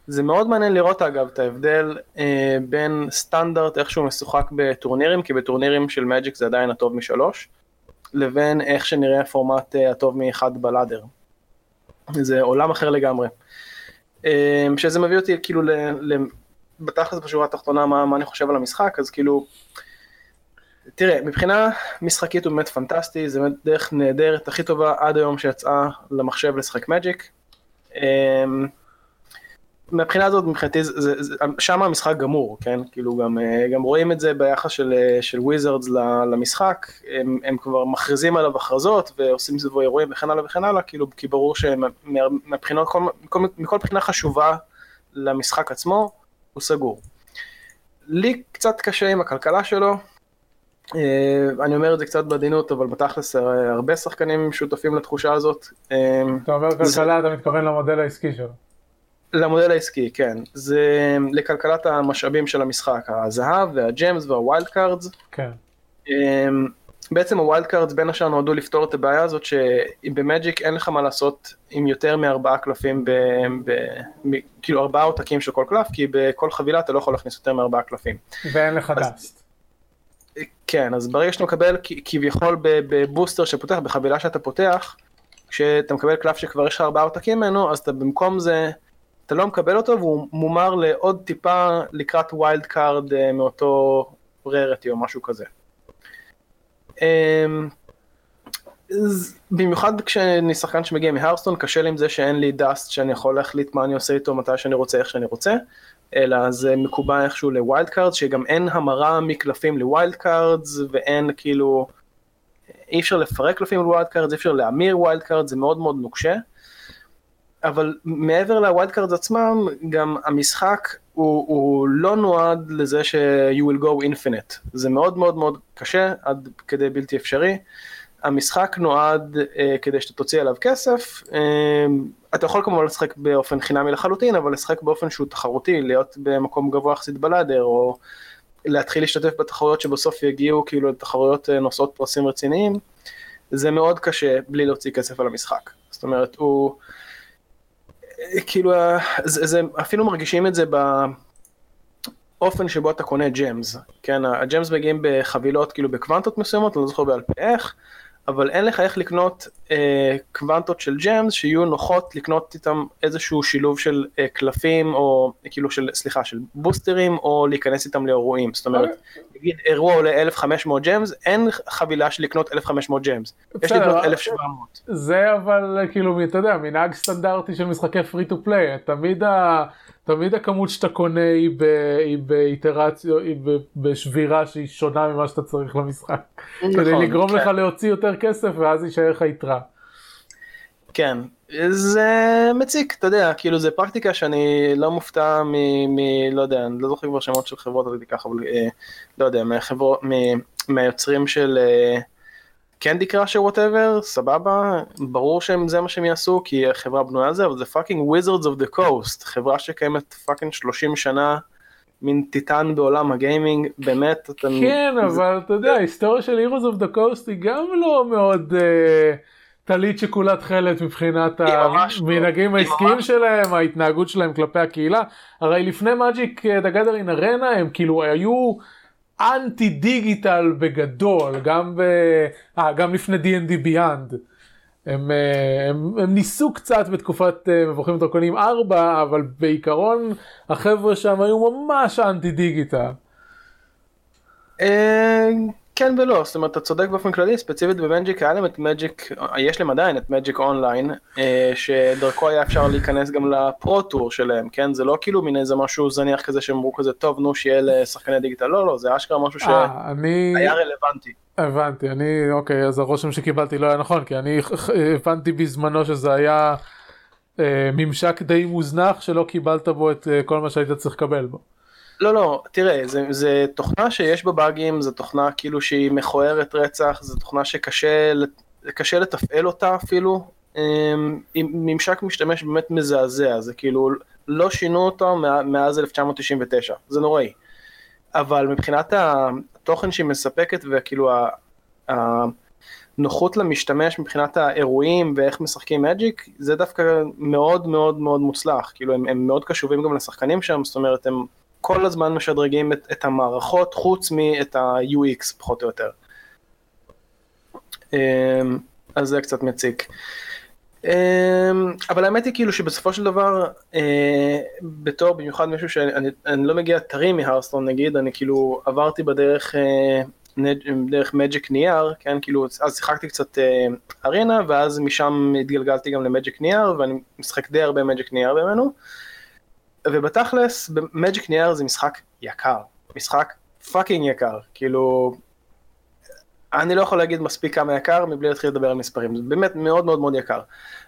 זה מאוד מעניין לראות אגב את ההבדל אה, בין סטנדרט איך שהוא משוחק בטורנירים, כי בטורנירים של מג'יק זה עדיין הטוב משלוש, לבין איך שנראה הפורמט אה, הטוב מאחד בלאדר. זה עולם אחר לגמרי. אה, שזה מביא אותי כאילו ל, ל, בתכלס בשורה התחתונה מה, מה אני חושב על המשחק, אז כאילו, תראה, מבחינה משחקית הוא באמת פנטסטי, זה באמת דרך נהדרת, הכי טובה עד היום שיצאה למחשב לשחק מג'יק. מבחינה הזאת מבחינתי שם המשחק גמור, כן? כאילו גם, אה, גם רואים את זה ביחס של, אה, של וויזרדס למשחק, הם, הם כבר מכריזים עליו הכרזות ועושים סביבו אירועים וכן הלאה וכן הלאה, כאילו כי ברור שמבחינות, כל, מכל, מכל בחינה חשובה למשחק עצמו, הוא סגור. לי קצת קשה עם הכלכלה שלו, אה, אני אומר את זה קצת בעדינות, אבל בתכלס הרבה שחקנים שותפים לתחושה הזאת. אתה אומר כלכלה, אתה מתכוון למודל העסקי שלו. למודל העסקי, כן. זה לכלכלת המשאבים של המשחק, הזהב וה gems וה wild cards. כן. בעצם ה wild cards בין השאר נועדו לפתור את הבעיה הזאת שבמג'יק אין לך מה לעשות עם יותר מארבעה קלפים, ב, ב, ב, כאילו ארבעה עותקים של כל קלף, כי בכל חבילה אתה לא יכול להכניס יותר מארבעה קלפים. ואין לך אז, dust. כן, אז ברגע שאתה מקבל כביכול בבוסטר שפותח, בחבילה שאתה פותח, כשאתה מקבל קלף שכבר יש לך ארבעה עותקים ממנו, אז אתה במקום זה, אתה לא מקבל אותו והוא מומר לעוד טיפה לקראת wild card אה, מאותו rarity או משהו כזה. אמ, במיוחד כשאני שחקן שמגיע מהרסטון, קשה לי עם זה שאין לי dust שאני יכול להחליט מה אני עושה איתו, מתי שאני רוצה, איך שאני רוצה, אלא זה מקובע איכשהו ל wild cards, שגם אין המרה מקלפים ל wild cards, ואין כאילו, אי אפשר לפרק קלפים ל wild cards, אי אפשר להמיר wild cards, זה מאוד מאוד נוקשה. אבל מעבר ל wild cards עצמם, גם המשחק הוא, הוא לא נועד לזה ש- you will go infinite, זה מאוד מאוד מאוד קשה, עד כדי בלתי אפשרי. המשחק נועד uh, כדי שאתה תוציא עליו כסף, uh, אתה יכול כמובן לשחק באופן חינמי לחלוטין, אבל לשחק באופן שהוא תחרותי, להיות במקום גבוה יחסית בלאדר, או להתחיל להשתתף בתחרויות שבסוף יגיעו כאילו לתחרויות uh, נושאות פרסים רציניים, זה מאוד קשה בלי להוציא כסף על המשחק. זאת אומרת, הוא... כאילו, זה, זה, אפילו מרגישים את זה באופן שבו אתה קונה ג'מס, כן, ה gems מגיעים בחבילות, כאילו בקוונטות מסוימות, אני לא זוכר בעל פה איך, אבל אין לך איך לקנות אה, קוונטות של gems שיהיו נוחות לקנות איתם איזשהו שילוב של אה, קלפים או כאילו של סליחה של בוסטרים או להיכנס איתם לאירועים זאת אומרת okay. נגיד אירוע עולה 1500 gems אין חבילה של לקנות 1500 gems יש לקנות 1700. זה אבל כאילו אתה יודע מנהג סטנדרטי של משחקי free to play תמיד ה... תמיד הכמות שאתה קונה היא, ב, היא באיטרציה, היא ב, בשבירה שהיא שונה ממה שאתה צריך למשחק. נכון, כדי לגרום כן. לך להוציא יותר כסף ואז יישאר לך יתרה. כן, זה מציק, אתה יודע, כאילו זה פרקטיקה שאני לא מופתע מ... מ לא יודע, אני לא זוכר כבר שמות של חברות, ככה, אבל אה, לא יודע, מהחברות, מהיוצרים של... אה, Candy Crush או whatever, סבבה, ברור שזה מה שהם יעשו כי החברה בנויה על זה, אבל זה fucking Wizards of the Coast, חברה שקיימת fucking 30 שנה, מין טיטן בעולם הגיימינג, באמת, אתה... כן, אבל אתה יודע, ההיסטוריה של Wizards of the Coast היא גם לא מאוד אה, טלית שכולה תכלת מבחינת המנהגים העסקיים שלהם, ההתנהגות שלהם כלפי הקהילה, הרי לפני Magic the Gathering Arena הם כאילו היו... אנטי דיגיטל בגדול, גם, ב... אה, גם לפני D&D Beyond. הם, אה, הם, הם ניסו קצת בתקופת אה, מבוכים ודרקונים 4, אבל בעיקרון החבר'ה שם היו ממש אנטי דיגיטל. אה, כן ולא, זאת אומרת אתה צודק באופן כללי, ספציפית במג'יק היה להם את מג'יק, יש להם עדיין את מג'יק אונליין, שדרכו היה אפשר להיכנס גם לפרו-טור שלהם, כן? זה לא כאילו מין איזה משהו זניח כזה שהם אמרו כזה, טוב נו שיהיה לשחקני דיגיטל, לא לא, זה אשכרה משהו שהיה אה, אני... רלוונטי. הבנתי, אני, אוקיי, אז הרושם שקיבלתי לא היה נכון, כי אני הבנתי בזמנו שזה היה אה, ממשק די מוזנח שלא קיבלת בו את אה, כל מה שהיית צריך לקבל בו. לא לא תראה זה, זה תוכנה שיש בה באגים זה תוכנה כאילו שהיא מכוערת רצח זה תוכנה שקשה קשה לתפעל אותה אפילו. אמ, עם ממשק משתמש באמת מזעזע זה כאילו לא שינו אותו מאז 1999 זה נוראי. אבל מבחינת התוכן שהיא מספקת וכאילו הנוחות למשתמש מבחינת האירועים ואיך משחקים מג'יק זה דווקא מאוד מאוד מאוד מוצלח. כאילו הם, הם מאוד קשובים גם לשחקנים שם זאת אומרת הם כל הזמן משדרגים את, את המערכות חוץ מאת ה-UX פחות או יותר. אמ, אז זה קצת מציק. אמ, אבל האמת היא כאילו שבסופו של דבר אה, בתור במיוחד מישהו שאני לא מגיע טרי מהרסטון נגיד אני כאילו עברתי בדרך אה, דרך מג'יק נייר כן כאילו אז שיחקתי קצת אה, ארינה ואז משם התגלגלתי גם למג'יק נייר ואני משחק די הרבה מג'יק נייר ממנו. ובתכלס, מג'יק נייר זה משחק יקר, משחק fucking יקר, כאילו, אני לא יכול להגיד מספיק כמה יקר מבלי להתחיל לדבר על מספרים, זה באמת מאוד מאוד מאוד יקר.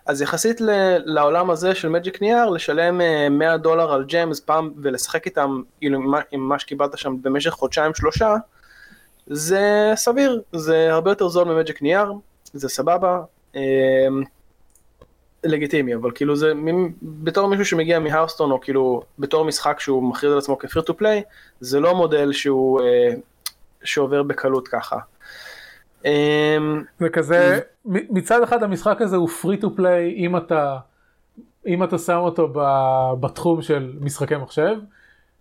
אז יחסית ל- לעולם הזה של מג'יק נייר, לשלם 100 אה, דולר על gems פעם ולשחק איתם, כאילו עם מה שקיבלת שם במשך חודשיים שלושה, זה סביר, זה הרבה יותר זול ממג'יק נייר, זה סבבה. אמ, לגיטימי, אבל כאילו זה בתור מישהו שמגיע מהרסטון, או כאילו בתור משחק שהוא מכריז על עצמו כפיר טו פליי, זה לא מודל שהוא, אה, שעובר בקלות ככה. אמ, זה כזה, מ- מצד אחד המשחק הזה הוא free to play אם אתה, אם אתה שם אותו ב- בתחום של משחקי מחשב.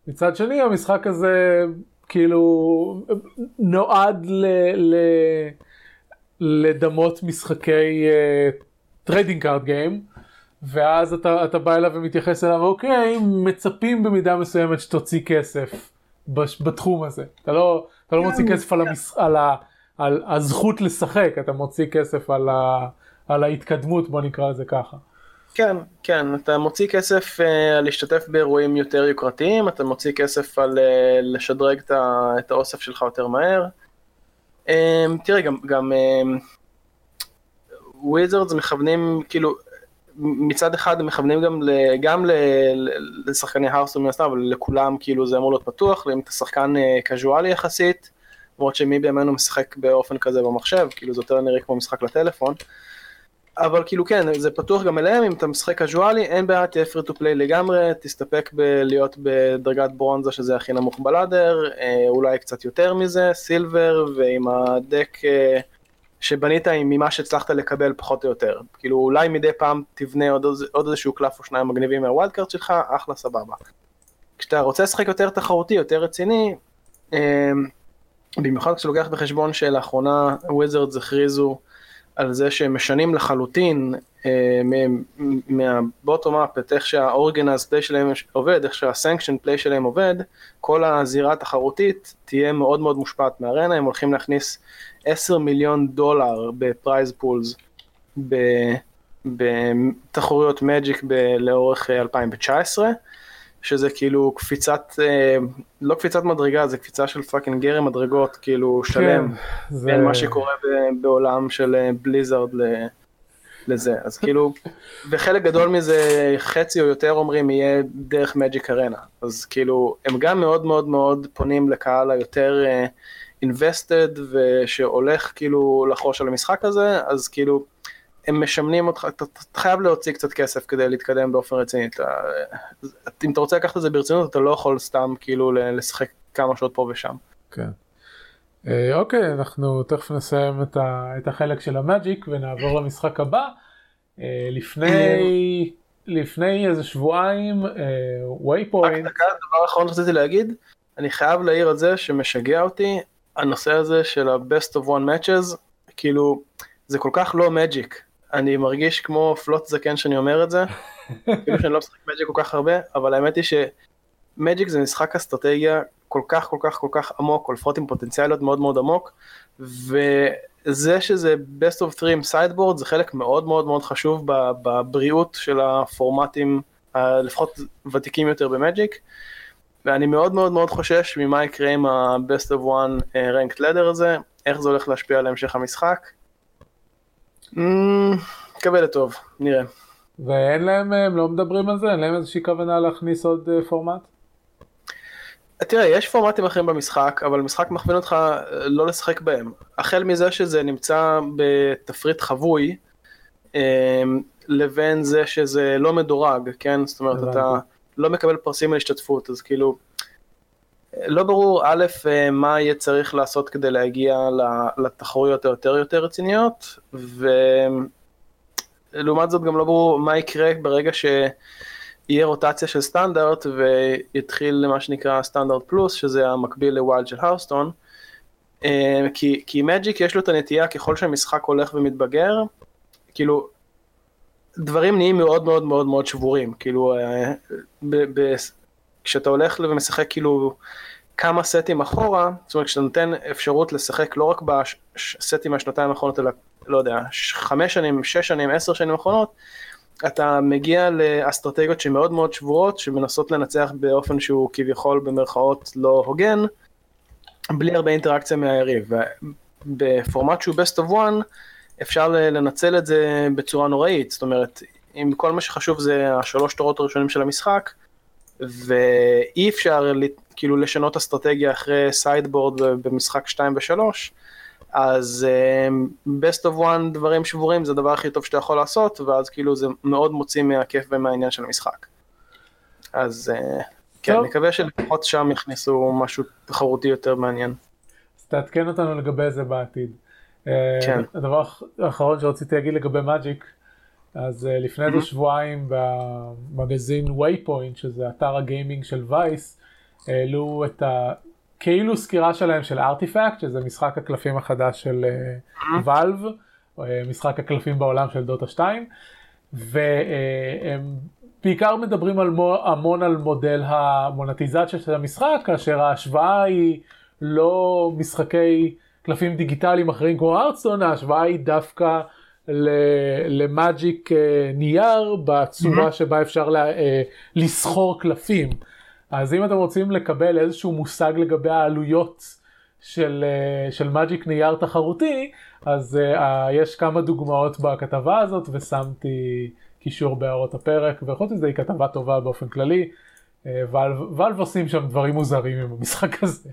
מצד שני המשחק הזה כאילו נועד ל... ל... לדמות משחקי trading card game ואז אתה, אתה בא אליו ומתייחס אליו אוקיי מצפים במידה מסוימת שתוציא כסף בש- בתחום הזה אתה לא, אתה לא מוציא כסף על, המש... על, ה... על הזכות לשחק אתה מוציא כסף על, ה... על ההתקדמות בוא נקרא לזה ככה. כן, כן, אתה מוציא כסף על להשתתף באירועים יותר יוקרתיים, אתה מוציא כסף על אה, לשדרג את ה- את האוסף שלך יותר מהר. אה, תראה, גם, גם Wizards מכוונים, כאילו, מצד אחד מכוונים גם, ל, גם ל, לשחקני Hearthstone מן הסתם, אבל לכולם כאילו זה אמור להיות פתוח, אם אתה שחקן קזואלי יחסית, למרות שמי בימינו משחק באופן כזה במחשב, כאילו זה יותר נראה כמו משחק לטלפון. אבל כאילו כן, זה פתוח גם אליהם, אם אתה משחק קזואלי, אין בעיה, תהיה free to play לגמרי, תסתפק בלהיות בדרגת ברונזה שזה הכי נמוך ב ladder, אה, אולי קצת יותר מזה, silver, ועם ה deck אה, שבנית ממה שהצלחת לקבל פחות או יותר. כאילו אולי מדי פעם תבנה עוד, עוד איזשהו קלף או שניים מגניבים מה wild card שלך, אחלה סבבה. כשאתה רוצה לשחק יותר תחרותי, יותר רציני, אה, במיוחד כשאתה לוקח בחשבון שלאחרונה Wizards הכריזו על זה שהם משנים לחלוטין אה, מה bottom up את איך שה organized play שלהם עובד, איך שה sanctioned play שלהם עובד, כל הזירה התחרותית תהיה מאוד מאוד מושפעת מה Arena, הם הולכים להכניס 10 מיליון דולר ב prize pools בתחרויות Magic לאורך אה, 2019, שזה כאילו קפיצת, אה, לא קפיצת מדרגה, זה קפיצה של fucking גרם מדרגות, כאילו שלם. כן, זה... בין מה שקורה ב- בעולם של אה, Blizzard ל- לזה, אז כאילו, וחלק גדול מזה, חצי או יותר אומרים, יהיה דרך Magic Arena, אז כאילו, הם גם מאוד מאוד מאוד פונים לקהל היותר אה, invested, ושהולך כאילו לחוש על המשחק הזה, אז כאילו, הם משמנים אותך, אתה, אתה חייב להוציא קצת כסף כדי להתקדם באופן רציני, אתה, אם אתה רוצה לקחת את זה ברצינות, אתה לא יכול סתם כאילו לשחק כמה שעות פה ושם. כן. אה, אוקיי, אנחנו תכף נסיים את, ה, את החלק של המאג'יק ונעבור למשחק הבא. אה, לפני, לפני איזה שבועיים, רק Waypoint, דקה, דבר אחרון שרציתי להגיד, אני חייב להעיר על זה שמשגע אותי הנושא הזה של ה-best of one matches, כאילו, זה כל כך לא Magic. אני מרגיש כמו פלוץ זקן שאני אומר את זה, כאילו שאני לא משחק Magic כל כך הרבה, אבל האמת היא ש Magic זה משחק אסטרטגיה כל כך כל כך כל כך עמוק, או לפחות עם פוטנציאליות מאוד מאוד עמוק, וזה שזה best of three עם sideboard זה חלק מאוד מאוד מאוד חשוב בבריאות של הפורמטים, לפחות ותיקים יותר במג'יק. ואני מאוד מאוד מאוד חושש ממה יקרה עם ה-best of one אה, ranked ladder הזה, איך זה הולך להשפיע על המשך המשחק. מקווה לטוב, נראה. ואין להם, הם לא מדברים על זה, אין להם איזושהי כוונה להכניס עוד אה, פורמט? תראה, יש פורמטים אחרים במשחק, אבל המשחק מכווין אותך אה, לא לשחק בהם. החל מזה שזה נמצא בתפריט חבוי, אה, לבין זה שזה לא מדורג, כן? זאת אומרת. אתה לא מקבל פרסים על השתתפות, אז כאילו, לא ברור א', אה, מה יהיה צריך לעשות כדי להגיע לתחרויות היותר יותר רציניות, ולעומת זאת גם לא ברור מה יקרה ברגע שיהיה רוטציה של סטנדרט ויתחיל מה שנקרא Standard Plus, שזה המקביל ל Wild של Hearthstone. אה, כי, מג'יק יש לו את הנטייה ככל שהמשחק הולך ומתבגר, כאילו דברים נהיים מאוד מאוד מאוד מאוד שבורים, כאילו אה, ב, כשאתה הולך ומשחק כאילו כמה סטים אחורה, זאת אומרת כשאתה נותן אפשרות לשחק לא רק בסטים מהשנתיים האחרונות, אלא לא יודע, חמש שנים, שש שנים, עשר שנים האחרונות, אתה מגיע לאסטרטגיות שמאוד מאוד שבורות, שמנסות לנצח באופן שהוא כביכול במרכאות לא הוגן, בלי הרבה אינטראקציה מהיריב. בפורמט שהוא best of one, אפשר לנצל את זה בצורה נוראית, זאת אומרת, אם כל מה שחשוב זה השלוש תורות הראשונים של המשחק, ואי אפשר כאילו לשנות אסטרטגיה אחרי sideboard במשחק 2 ו-3, אז אממ, best of one דברים שבורים זה הדבר הכי טוב שאתה יכול לעשות, ואז כאילו זה מאוד מוציא מהכיף ומהעניין של המשחק. אז אה, כן, טוב. נקווה שלפחות שם יכניסו משהו תחרותי יותר מעניין. אז תעדכן אותנו לגבי זה בעתיד. כן. הדבר האחרון שרציתי להגיד לגבי Magic, אז אה, לפני איזה שבועיים במגזין Waypoint, שזה אתר ה gaming של Vice, העלו את ה... כאילו סקירה שלהם של Artifact, שזה משחק הקלפים החדש של Valve, אה, משחק הקלפים בעולם של דוטה 2, והם בעיקר מדברים על מו, המון על מודל המונטיזציה של המשחק, כאשר ההשוואה היא לא משחקי קלפים דיגיטליים אחרים כמו Hearthstone, ההשוואה היא דווקא ל Magic אה, נייר בצורה שבה אפשר לה, אה, לסחור קלפים. אז אם אתם רוצים לקבל איזשהו מושג לגבי העלויות של, אה, של Magic נייר תחרותי, אז אה, יש כמה דוגמאות בכתבה הזאת ושמתי קישור בהערות הפרק, וחוץ מזה היא כתבה טובה באופן כללי. Valve עושים שם דברים מוזרים עם המשחק הזה.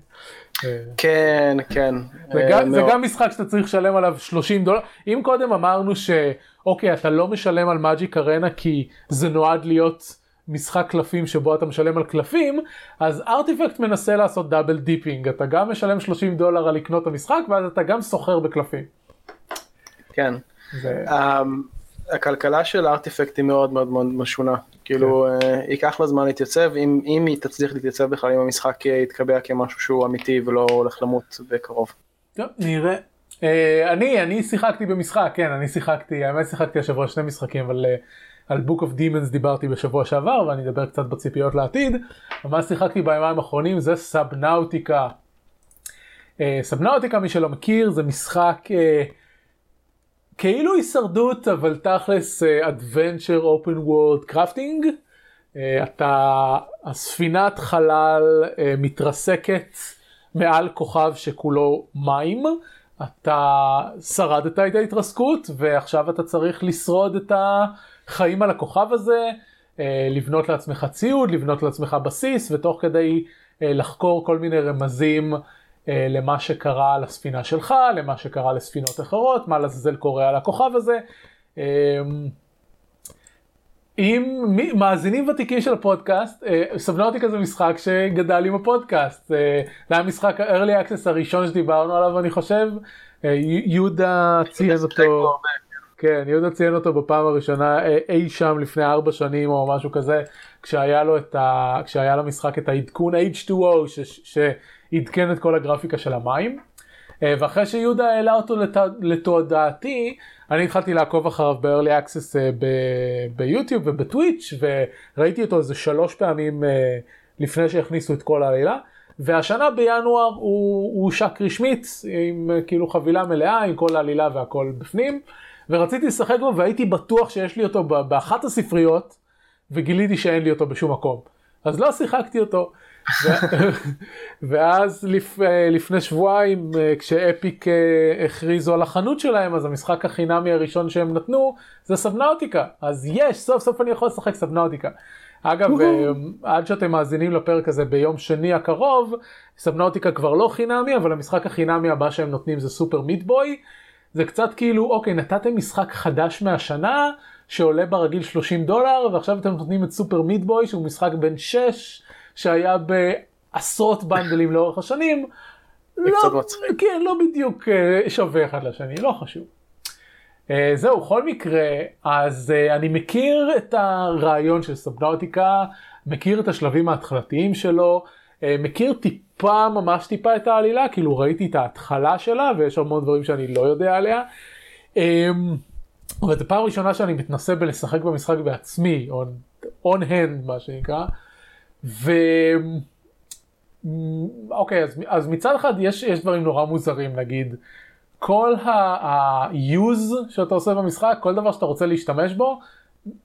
כן, כן. זה, גם, זה גם משחק שאתה צריך לשלם עליו 30 דולר. אם קודם אמרנו שאוקיי, אתה לא משלם על Magic Arena כי זה נועד להיות משחק קלפים שבו אתה משלם על קלפים, אז Artifact מנסה לעשות double dipping. אתה גם משלם 30 דולר על לקנות את המשחק, ואז אתה גם סוחר בקלפים. כן. זה... Um, הכלכלה של ארטיפקט היא מאוד מאוד מאוד משונה. כאילו, כן. uh, ייקח לה זמן להתייצב, אם, אם היא תצליח להתייצב בכלל, אם המשחק יתקבע כמשהו שהוא אמיתי ולא הולך למות בקרוב. טוב, נראה. Uh, אני, אני שיחקתי במשחק, כן, אני שיחקתי, האמת שיחקתי השבוע שני משחקים, אבל uh, על Book of Demons דיברתי בשבוע שעבר, ואני אדבר קצת בציפיות לעתיד. ומה שיחקתי בימיים האחרונים זה סאבנאוטיקה. אה, Subnautica, מי שלא מכיר, זה משחק... אה, כאילו הישרדות אבל תכלס adventure open world crafting. אתה הספינת חלל אה, מתרסקת מעל כוכב שכולו מים. אתה שרדת את ההתרסקות ועכשיו אתה צריך לשרוד את החיים על הכוכב הזה, אה, לבנות לעצמך ציוד, לבנות לעצמך בסיס ותוך כדי אה, לחקור כל מיני רמזים למה שקרה לספינה שלך, למה שקרה לספינות אחרות, מה לעזאזל קורה על הכוכב הזה. אה, אם מאזינים ותיקים של הפודקאסט, אה, סבנאוטיקה זה משחק שגדל עם הפודקאסט. זה היה משחק ה-early access הראשון שדיברנו עליו, אני חושב. יהודה ציין אותו, כן, יהודה ציין אותו בפעם הראשונה אי שם לפני ארבע שנים או משהו כזה, כשהיה לו את ה... כשהיה למשחק את העדכון H2O, ש... ש... עדכן את כל הגרפיקה של המים. אה, ואחרי שיהודה העלה אותו לת... לתודעתי, אני התחלתי לעקוב אחריו ב-early access אה, ב- ביוטיוב ובטוויץ' וראיתי אותו איזה שלוש פעמים אה, לפני שהכניסו את כל העלילה. והשנה בינואר הוא, הוא שק רשמית עם כאילו חבילה מלאה עם כל העלילה והכל בפנים ורציתי לשחק בו והייתי בטוח שיש לי אותו באחת הספריות וגיליתי שאין לי אותו בשום מקום אז לא שיחקתי אותו ואז לפ, לפני שבועיים אה, כשאפיק אה, הכריזו על החנות שלהם אז המשחק החינמי הראשון שהם נתנו זה סבנאוטיקה אז יש סוף סוף אני יכול לשחק סבנאוטיקה. אגב אה, עד שאתם מאזינים לפרק הזה ביום שני הקרוב סבנאוטיקה כבר לא חינמי אבל המשחק החינמי הבא שהם נותנים זה סופר מיטבוי. זה קצת כאילו אוקיי נתתם משחק חדש מהשנה שעולה ברגיל 30 דולר ועכשיו אתם נותנים את סופר מיטבוי שהוא משחק בן 6 שהיה בעשרות בנדלים לאורך השנים, לא, כן, לא בדיוק אה, שווה אחד לשני, לא חשוב. Uh, זהו, בכל מקרה, אז uh, אני מכיר את הרעיון של סבנאוטיקה, מכיר את השלבים ההתחלתיים שלו, uh, מכיר טיפה, ממש טיפה את העלילה, כאילו ראיתי את ההתחלה שלה ויש המון דברים שאני לא יודע עליה. Um, אבל זו פעם ראשונה שאני מתנסה בלשחק במשחק בעצמי, on, on hand מה שנקרא. ו... אוקיי, אז, אז מצד אחד יש, יש דברים נורא מוזרים, נגיד, כל ה-use שאתה עושה במשחק, כל דבר שאתה רוצה להשתמש בו,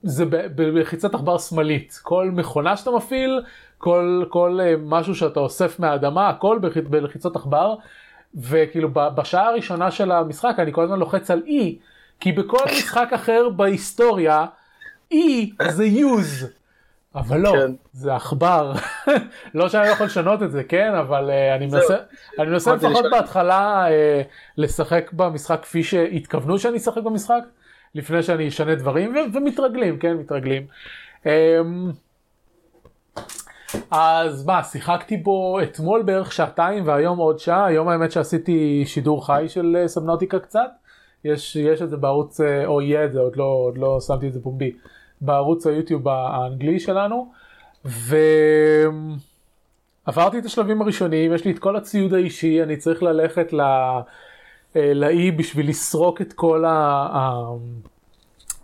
זה בלחיצת עכבר שמאלית. כל מכונה שאתה מפעיל, כל, כל אה, משהו שאתה אוסף מהאדמה, הכל בלחיצות עכבר. וכאילו בשעה הראשונה של המשחק אני כל הזמן לוחץ על E, כי בכל משחק אחר בהיסטוריה, E זה use. אבל לא, כן. זה עכבר. לא שאני לא יכול לשנות את זה, כן? אבל uh, אני מנסה, אני מנסה לפחות בהתחלה uh, לשחק במשחק כפי שהתכוונו שאני אשחק במשחק, לפני שאני אשנה דברים, ו- ומתרגלים, כן? מתרגלים. Um, אז מה, שיחקתי בו אתמול בערך שעתיים והיום עוד שעה, היום האמת שעשיתי שידור חי של אה, סבנוטיקה קצת, יש, יש את זה בערוץ, או יהיה את זה, עוד לא, עוד לא שמתי את זה פומבי, בערוץ היוטיוב האנגלי שלנו, ועברתי את השלבים הראשונים, יש לי את כל הציוד האישי, אני צריך ללכת ל... אה, לאי בשביל לסרוק את כל ה...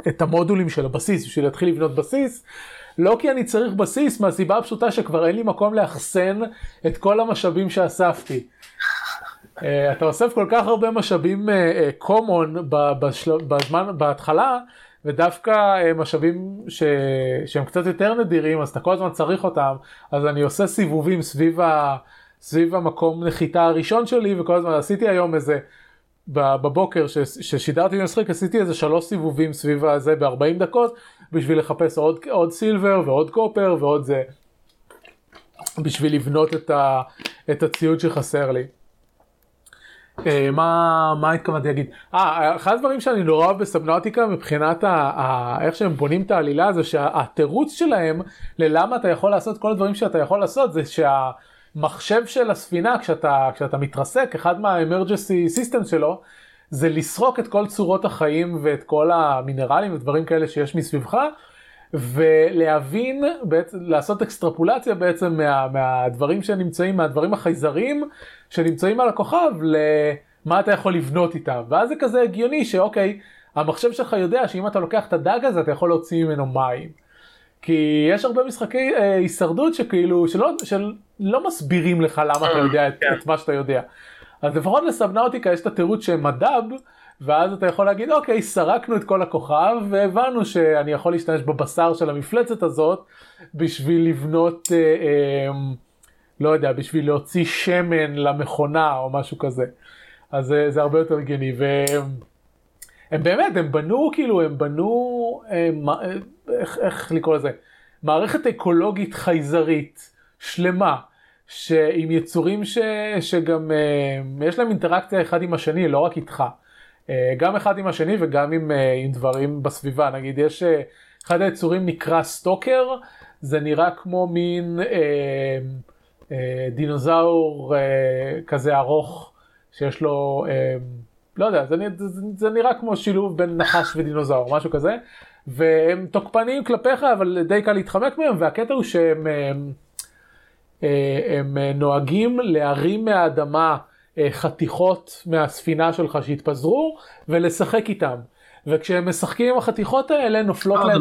את המודולים של הבסיס, בשביל להתחיל לבנות בסיס. לא כי אני צריך בסיס, מהסיבה הפשוטה שכבר אין לי מקום לאחסן את כל המשאבים שאספתי. Uh, אתה אוסף כל כך הרבה משאבים uh, common בשל... בזמן, בהתחלה, ודווקא uh, משאבים ש... שהם קצת יותר נדירים, אז אתה כל הזמן צריך אותם, אז אני עושה סיבובים סביב, ה... סביב המקום נחיתה הראשון שלי, וכל הזמן עשיתי היום איזה בבוקר ששידרתי משחק עשיתי איזה שלוש סיבובים סביב הזה ב-40 דקות בשביל לחפש עוד, עוד סילבר ועוד קופר ועוד זה בשביל לבנות את, ה, את הציוד שחסר לי. אה, מה, התכוונתי להגיד? אה, אחד הדברים שאני נורא אוהב בסבנוטיקה מבחינת איך שהם בונים את העלילה זה שהתירוץ שלהם ללמה אתה יכול לעשות כל הדברים שאתה יכול לעשות זה שה... מחשב של הספינה כשאתה, כשאתה מתרסק, אחד מה-emergency system שלו, זה לסרוק את כל צורות החיים ואת כל המינרלים ודברים כאלה שיש מסביבך, ולהבין, בעצם, לעשות אקסטרפולציה בעצם מה, מהדברים שנמצאים, מהדברים החייזריים שנמצאים על הכוכב, למה אתה יכול לבנות איתם. ואז זה כזה הגיוני שאוקיי, המחשב שלך יודע שאם אתה לוקח את הדג הזה אתה יכול להוציא ממנו מים. כי יש הרבה משחקי אה, הישרדות שכאילו, שלא, שלא מסבירים לך למה אתה יודע את, כן. את מה שאתה יודע. אז לפחות לסבנאוטיקה יש את התירוץ שהם מדב, ואז אתה יכול להגיד אוקיי סרקנו את כל הכוכב והבנו שאני יכול להשתמש בבשר של המפלצת הזאת בשביל לבנות אה, אה, לא יודע בשביל להוציא שמן למכונה או משהו כזה. אז אה, זה הרבה יותר הגיוני. הם באמת, הם בנו כאילו, הם בנו, הם, אה, איך, איך לקרוא לזה, מערכת אקולוגית חייזרית שלמה, שעם יצורים ש, שגם אה, יש להם אינטראקציה אחד עם השני, לא רק איתך. אה, גם אחד עם השני וגם עם, עם דברים בסביבה, נגיד יש, אחד היצורים נקרא סטוקר, זה נראה כמו מין אה, אה, דינוזאור אה, כזה ארוך, שיש לו... אה, לא יודע, זה, זה, זה נראה כמו שילוב בין נחש ודינוזאור, משהו כזה, והם תוקפניים כלפיך, אבל די קל להתחמק מהם, והקטע הוא שהם הם, הם, הם נוהגים להרים מהאדמה אה, חתיכות מהספינה שלך שהתפזרו, ולשחק איתם. וכשהם משחקים עם החתיכות האלה נופלות אה, להם.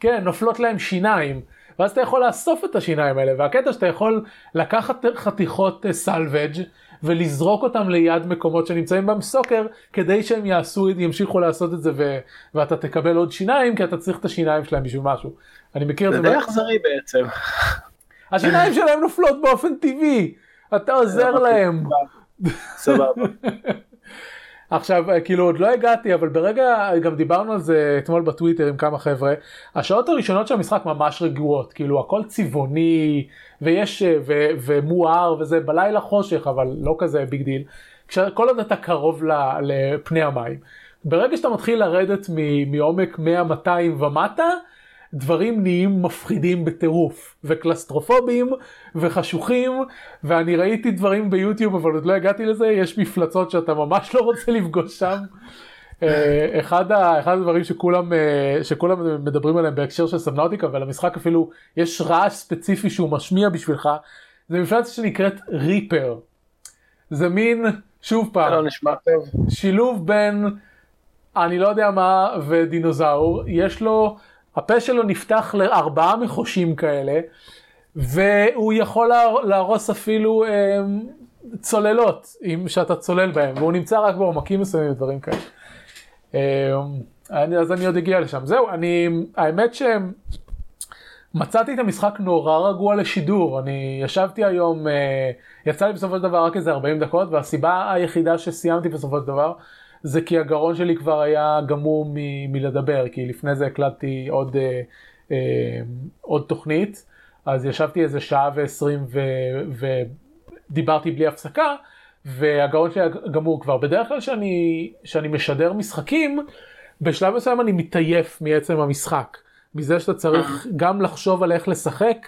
כן, נופלות להם שיניים. ואז אתה יכול לאסוף את השיניים האלה, והקטע שאתה יכול לקחת חתיכות סלווג' אה, ולזרוק אותם ליד מקומות שנמצאים בהם סוקר, כדי שהם יעשו, ימשיכו לעשות את זה ו... ואתה תקבל עוד שיניים, כי אתה צריך את השיניים שלהם בשביל משהו. אני מכיר את זה. זה די אכזרי בעצם. השיניים שלהם נופלות באופן טבעי, אתה עוזר להם. סבבה. עכשיו כאילו עוד לא הגעתי אבל ברגע גם דיברנו על זה אתמול בטוויטר עם כמה חבר'ה השעות הראשונות של המשחק ממש רגועות כאילו הכל צבעוני ויש ו, ומואר וזה בלילה חושך אבל לא כזה big deal כל עוד אתה קרוב לפני המים ברגע שאתה מתחיל לרדת מעומק 100-200 ומטה דברים נהיים מפחידים בטירוף, וקלסטרופובים, וחשוכים, ואני ראיתי דברים ביוטיוב אבל עוד לא הגעתי לזה, יש מפלצות שאתה ממש לא רוצה לפגוש שם. אה, אחד, ה, אחד הדברים שכולם, אה, שכולם מדברים עליהם בהקשר של סמנאוטיקה ולמשחק אפילו יש רעש ספציפי שהוא משמיע בשבילך, זה מפלצת שנקראת ריפר. זה מין, שוב פעם, לא נשמע טוב. שילוב בין אני לא יודע מה ודינוזאור, יש לו הפה שלו נפתח לארבעה מחושים כאלה, והוא יכול להרוס אפילו אה, צוללות, אם שאתה צולל בהם, והוא נמצא רק בעומקים מסוימים ודברים כאלה. אה, אני, אז אני עוד אגיע לשם. זהו, אני, האמת שמצאתי את המשחק נורא רגוע לשידור. אני ישבתי היום, אה, יצא לי בסופו של דבר רק איזה 40 דקות, והסיבה היחידה שסיימתי בסופו של דבר, זה כי הגרון שלי כבר היה גמור מ- מלדבר, כי לפני זה הקלטתי עוד, אה, אה, עוד תוכנית, אז ישבתי איזה שעה ועשרים ודיברתי בלי הפסקה, והגרון שלי היה גמור כבר. בדרך כלל שאני, שאני משדר משחקים, בשלב מסוים אני מתעייף מעצם המשחק. מזה שאתה צריך גם לחשוב על איך לשחק,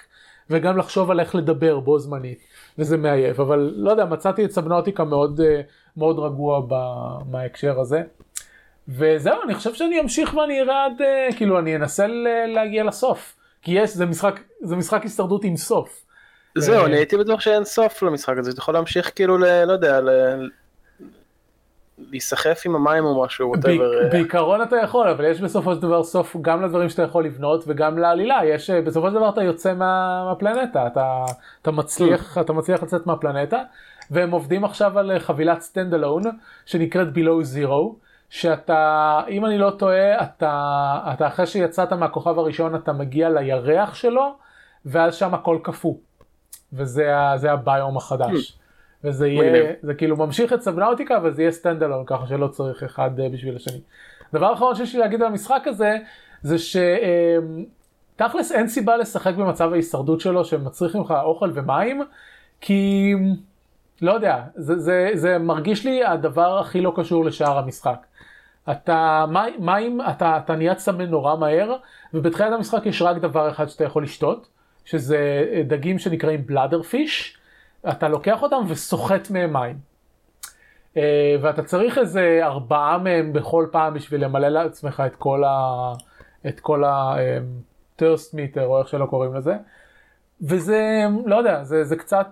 וגם לחשוב על איך לדבר בו זמנית, וזה מעייף, אבל לא יודע, מצאתי את סבנאוטיקה מאוד, אה, מאוד רגוע בהקשר הזה. וזהו, אני חושב שאני אמשיך ואני אראה עד, אה, כאילו, אני אנסה להגיע לסוף. כי יש, זה משחק, זה משחק הישרדות עם סוף. זהו, אה, אני הייתי בטוח שאין סוף למשחק הזה, אתה יכול להמשיך כאילו, ל, לא יודע, ל... להיסחף עם המים או משהו, whatever. בעיקרון אתה יכול, אבל יש בסופו של דבר סוף גם לדברים שאתה יכול לבנות וגם לעלילה, יש, אה, בסופו של דבר אתה יוצא מה, מהפלנטה, אתה, אתה, מצליח, אתה מצליח לצאת מהפלנטה, והם עובדים עכשיו על חבילת standalone שנקראת Below Zero. שאתה, אם אני לא טועה, אתה, אתה אחרי שיצאת מהכוכב הראשון אתה מגיע לירח שלו, ואז שם הכל קפוא. וזה הביום החדש. וזה יהיה, זה כאילו ממשיך את Subnautica, וזה יהיה standalone, ככה שלא צריך אחד אה, בשביל השני. דבר אחרון שיש לי להגיד על המשחק הזה, זה שתכלס אין סיבה לשחק במצב ההישרדות שלו שמצריך ממך אוכל ומים, כי לא יודע, זה, זה, זה מרגיש לי הדבר הכי לא קשור לשאר המשחק. אתה, מים, אתה, אתה נהיה צמא נורא מהר, ובתחילת המשחק יש רק דבר אחד שאתה יכול לשתות, שזה דגים שנקראים בלאדר פיש, אתה לוקח אותם וסוחט מהם מים. אה, ואתה צריך איזה ארבעה מהם בכל פעם בשביל למלא לעצמך את כל ה... את כל ה... טרסט מיטר או איך שלא קוראים לזה. וזה, לא יודע, זה, זה קצת,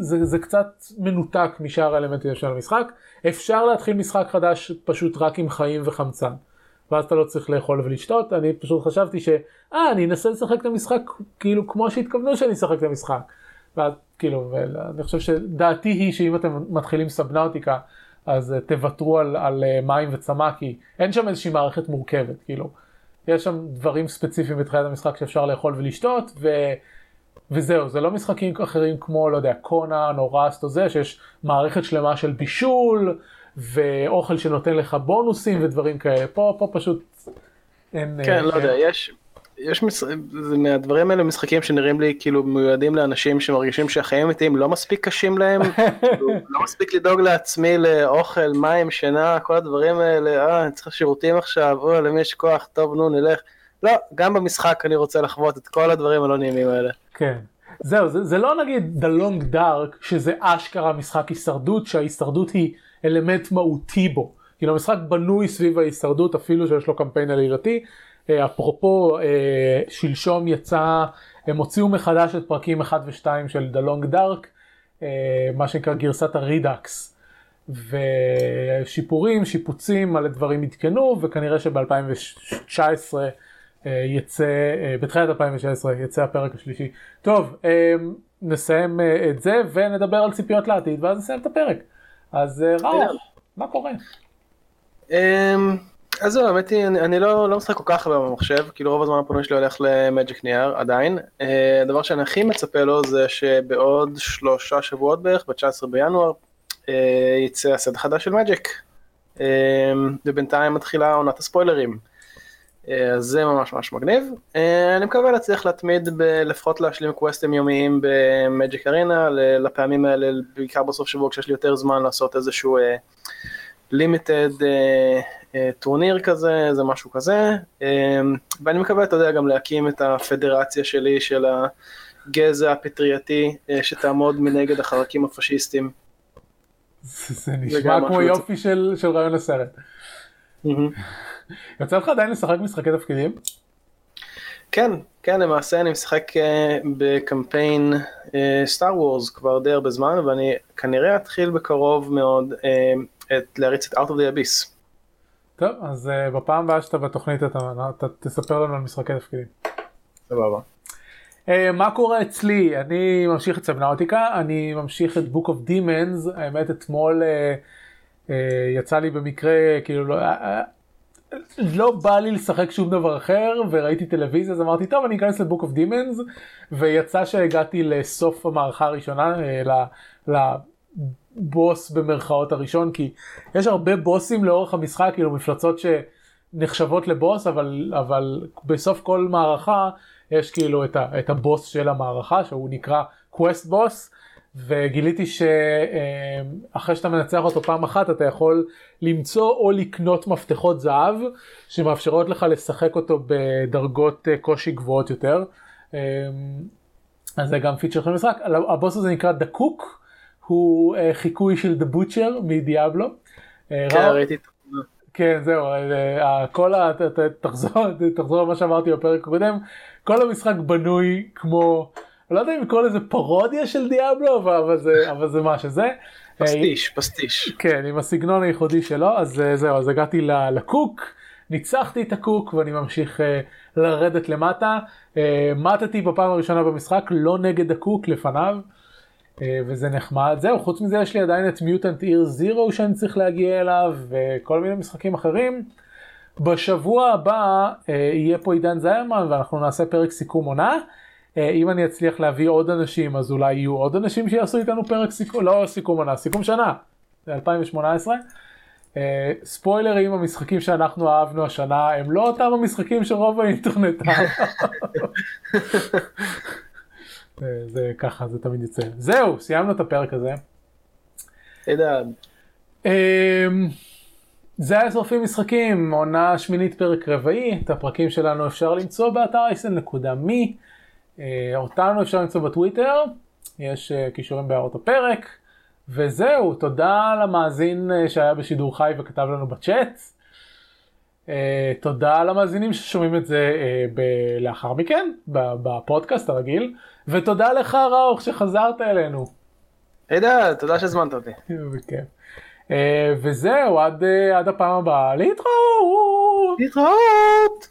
זה, זה קצת מנותק משאר האלמנטים של המשחק. אפשר להתחיל משחק חדש פשוט רק עם חיים וחמצן. ואז אתה לא צריך לאכול ולשתות, אני פשוט חשבתי ש... אה, אני אנסה לשחק את המשחק כאילו כמו שהתכוונו שאני אשחק את המשחק. ואז כאילו, אני חושב שדעתי היא שאם אתם מתחילים סבנאוטיקה, אז uh, תוותרו על, על uh, מים וצמא, כי אין שם איזושהי מערכת מורכבת, כאילו. יש שם דברים ספציפיים בתחילת המשחק שאפשר לאכול ולשתות, ו... וזהו, זה לא משחקים אחרים כמו, לא יודע, קונן או ראסט או זה, שיש מערכת שלמה של בישול, ואוכל שנותן לך בונוסים ודברים כאלה. פה, פה פשוט אין... כן, אין, לא. יודע, יש, יש מש... מהדברים האלה משחקים שנראים לי כאילו מיועדים לאנשים שמרגישים שהחיים האמיתיים לא מספיק קשים להם, כאילו, לא מספיק לדאוג לעצמי לאוכל, מים, שינה, כל הדברים האלה, אה, אני צריך שירותים עכשיו, או, למי יש כוח, טוב, נו, נלך. לא, גם במשחק אני רוצה לחוות את כל הדברים הלא נעימים האלה. כן. זהו, זה, זה לא נגיד The Long Dark, שזה אשכרה משחק הישרדות, שההישרדות היא אלמנט מהותי בו. כאילו המשחק בנוי סביב ההישרדות, אפילו שיש לו קמפיין עלילתי. אה, אפרופו, אה, שלשום יצא, הם הוציאו מחדש את פרקים 1 ו-2 של The Long Dark, אה, מה שנקרא גרסת הרידאקס. ושיפורים, שיפוצים, מלא דברים עדכנו, וכנראה שב-2019 יצא, בתחילת 2019 יצא הפרק השלישי. טוב, נסיים את זה ונדבר על ציפיות לעתיד, ואז נסיים את הפרק. אז ראו, מה קורה? אז זהו, האמת היא, אני, לא, לא משחק כל כך הרבה במחשב, כאילו רוב הזמן הפנוי שלי הולך למג'יק נייר עדיין. Uh, הדבר שאני הכי מצפה לו זה שבעוד שלושה שבועות בערך, ב-19 בינואר, uh, יצא הסט החדש של מג'יק. Uh, ובינתיים מתחילה עונת הספוילרים. אז זה ממש ממש מגניב. אני מקווה להצליח להתמיד לפחות להשלים קווסטים יומיים במג'יק ארינה, לפעמים האלה, בעיקר בסוף שבוע כשיש לי יותר זמן לעשות איזשהו... לימיטד אה, אה, טורניר כזה, זה משהו כזה, אה, ואני מקווה, אתה יודע, גם להקים את הפדרציה שלי של הגזע הפטרייתי שתעמוד מנגד החרקים הפשיסטים. זה נשמע כמו יופי של, של רעיון הסרט. יוצא לך עדיין לשחק משחקי תפקידים? כן, כן, למעשה אני משחק בקמפיין סטאר וורס כבר די הרבה זמן, ואני כנראה אתחיל בקרוב מאוד את, להריץ את Out of the Abyss. טוב, אז uh, בפעם הבאה שאתה בתוכנית אתה, אתה תספר לנו על משחקי תפקידים. סבבה. Uh, מה קורה אצלי? אני ממשיך את סבנאוטיקה, אני ממשיך את Book of Demons, האמת אתמול uh, uh, יצא לי במקרה, כאילו לא, uh, לא בא לי לשחק שום דבר אחר וראיתי טלוויזיה אז אמרתי טוב אני אכנס ל Book of Demons ויצא שהגעתי לסוף המערכה הראשונה ל, בוס במרכאות הראשון כי יש הרבה בוסים לאורך המשחק כאילו מפלצות שנחשבות לבוס אבל אבל בסוף כל מערכה יש כאילו את, ה, את הבוס של המערכה שהוא נקרא quest boss וגיליתי שאחרי שאתה מנצח אותו פעם אחת אתה יכול למצוא או לקנות מפתחות זהב שמאפשרות לך לשחק אותו בדרגות קושי גבוהות יותר. אז זה גם פיצ'ר של המשחק. הבוס הזה נקרא Cook, הוא uh, חיקוי של The Butcher מדיאבלו. כן, ראיתי את כן, זהו, אה, כל ה... תחזור, תחזור למה שאמרתי בפרק הקודם, כל המשחק בנוי כמו, אני לא יודע אם לקרוא לזה פרודיה של דיאבלו, אבל זה, אבל זה מה שזה. פסטיש, פסטיש. כן, עם הסגנון הייחודי שלו, אז אה, זהו, אז הגעתי לקוק, ניצחתי את הקוק ואני ממשיך אה, לרדת למטה. מתתי בפעם הראשונה במשחק, לא נגד הקוק, לפניו. אה, וזה נחמד. זהו, חוץ מזה יש לי עדיין את מיוטנט עיר זירו שאני צריך להגיע אליו, וכל מיני משחקים אחרים. בשבוע הבא אה, יהיה פה עידן זיירמן ואנחנו נעשה פרק סיכום עונה. אה, אם אני אצליח להביא עוד אנשים אז אולי יהיו עוד אנשים שיעשו איתנו פרק סיכום, לא סיכום עונה, סיכום שנה, זה 2018. ספוילרים, המשחקים שאנחנו אהבנו השנה הם לא אותם המשחקים שרוב האינטרנט אהב. זה ככה זה תמיד יוצא. זהו, סיימנו את הפרק הזה. תדע. אמ, זה היה שורפים משחקים, עונה שמינית פרק רבעי, את הפרקים שלנו אפשר למצוא באתר אייסן.מי, אה, אותנו אפשר למצוא בטוויטר, יש אה, קישורים בהערות הפרק, וזהו, תודה למאזין אה, שהיה בשידור חי וכתב לנו בצ'אט. תודה למאזינים ששומעים את זה לאחר מכן, בפודקאסט הרגיל. ותודה לך ראוך שחזרת אלינו. הידע, תודה שהזמנת אותי. בכיף. וזהו, עד, עד הפעם הבאה, להתראות! להתראות!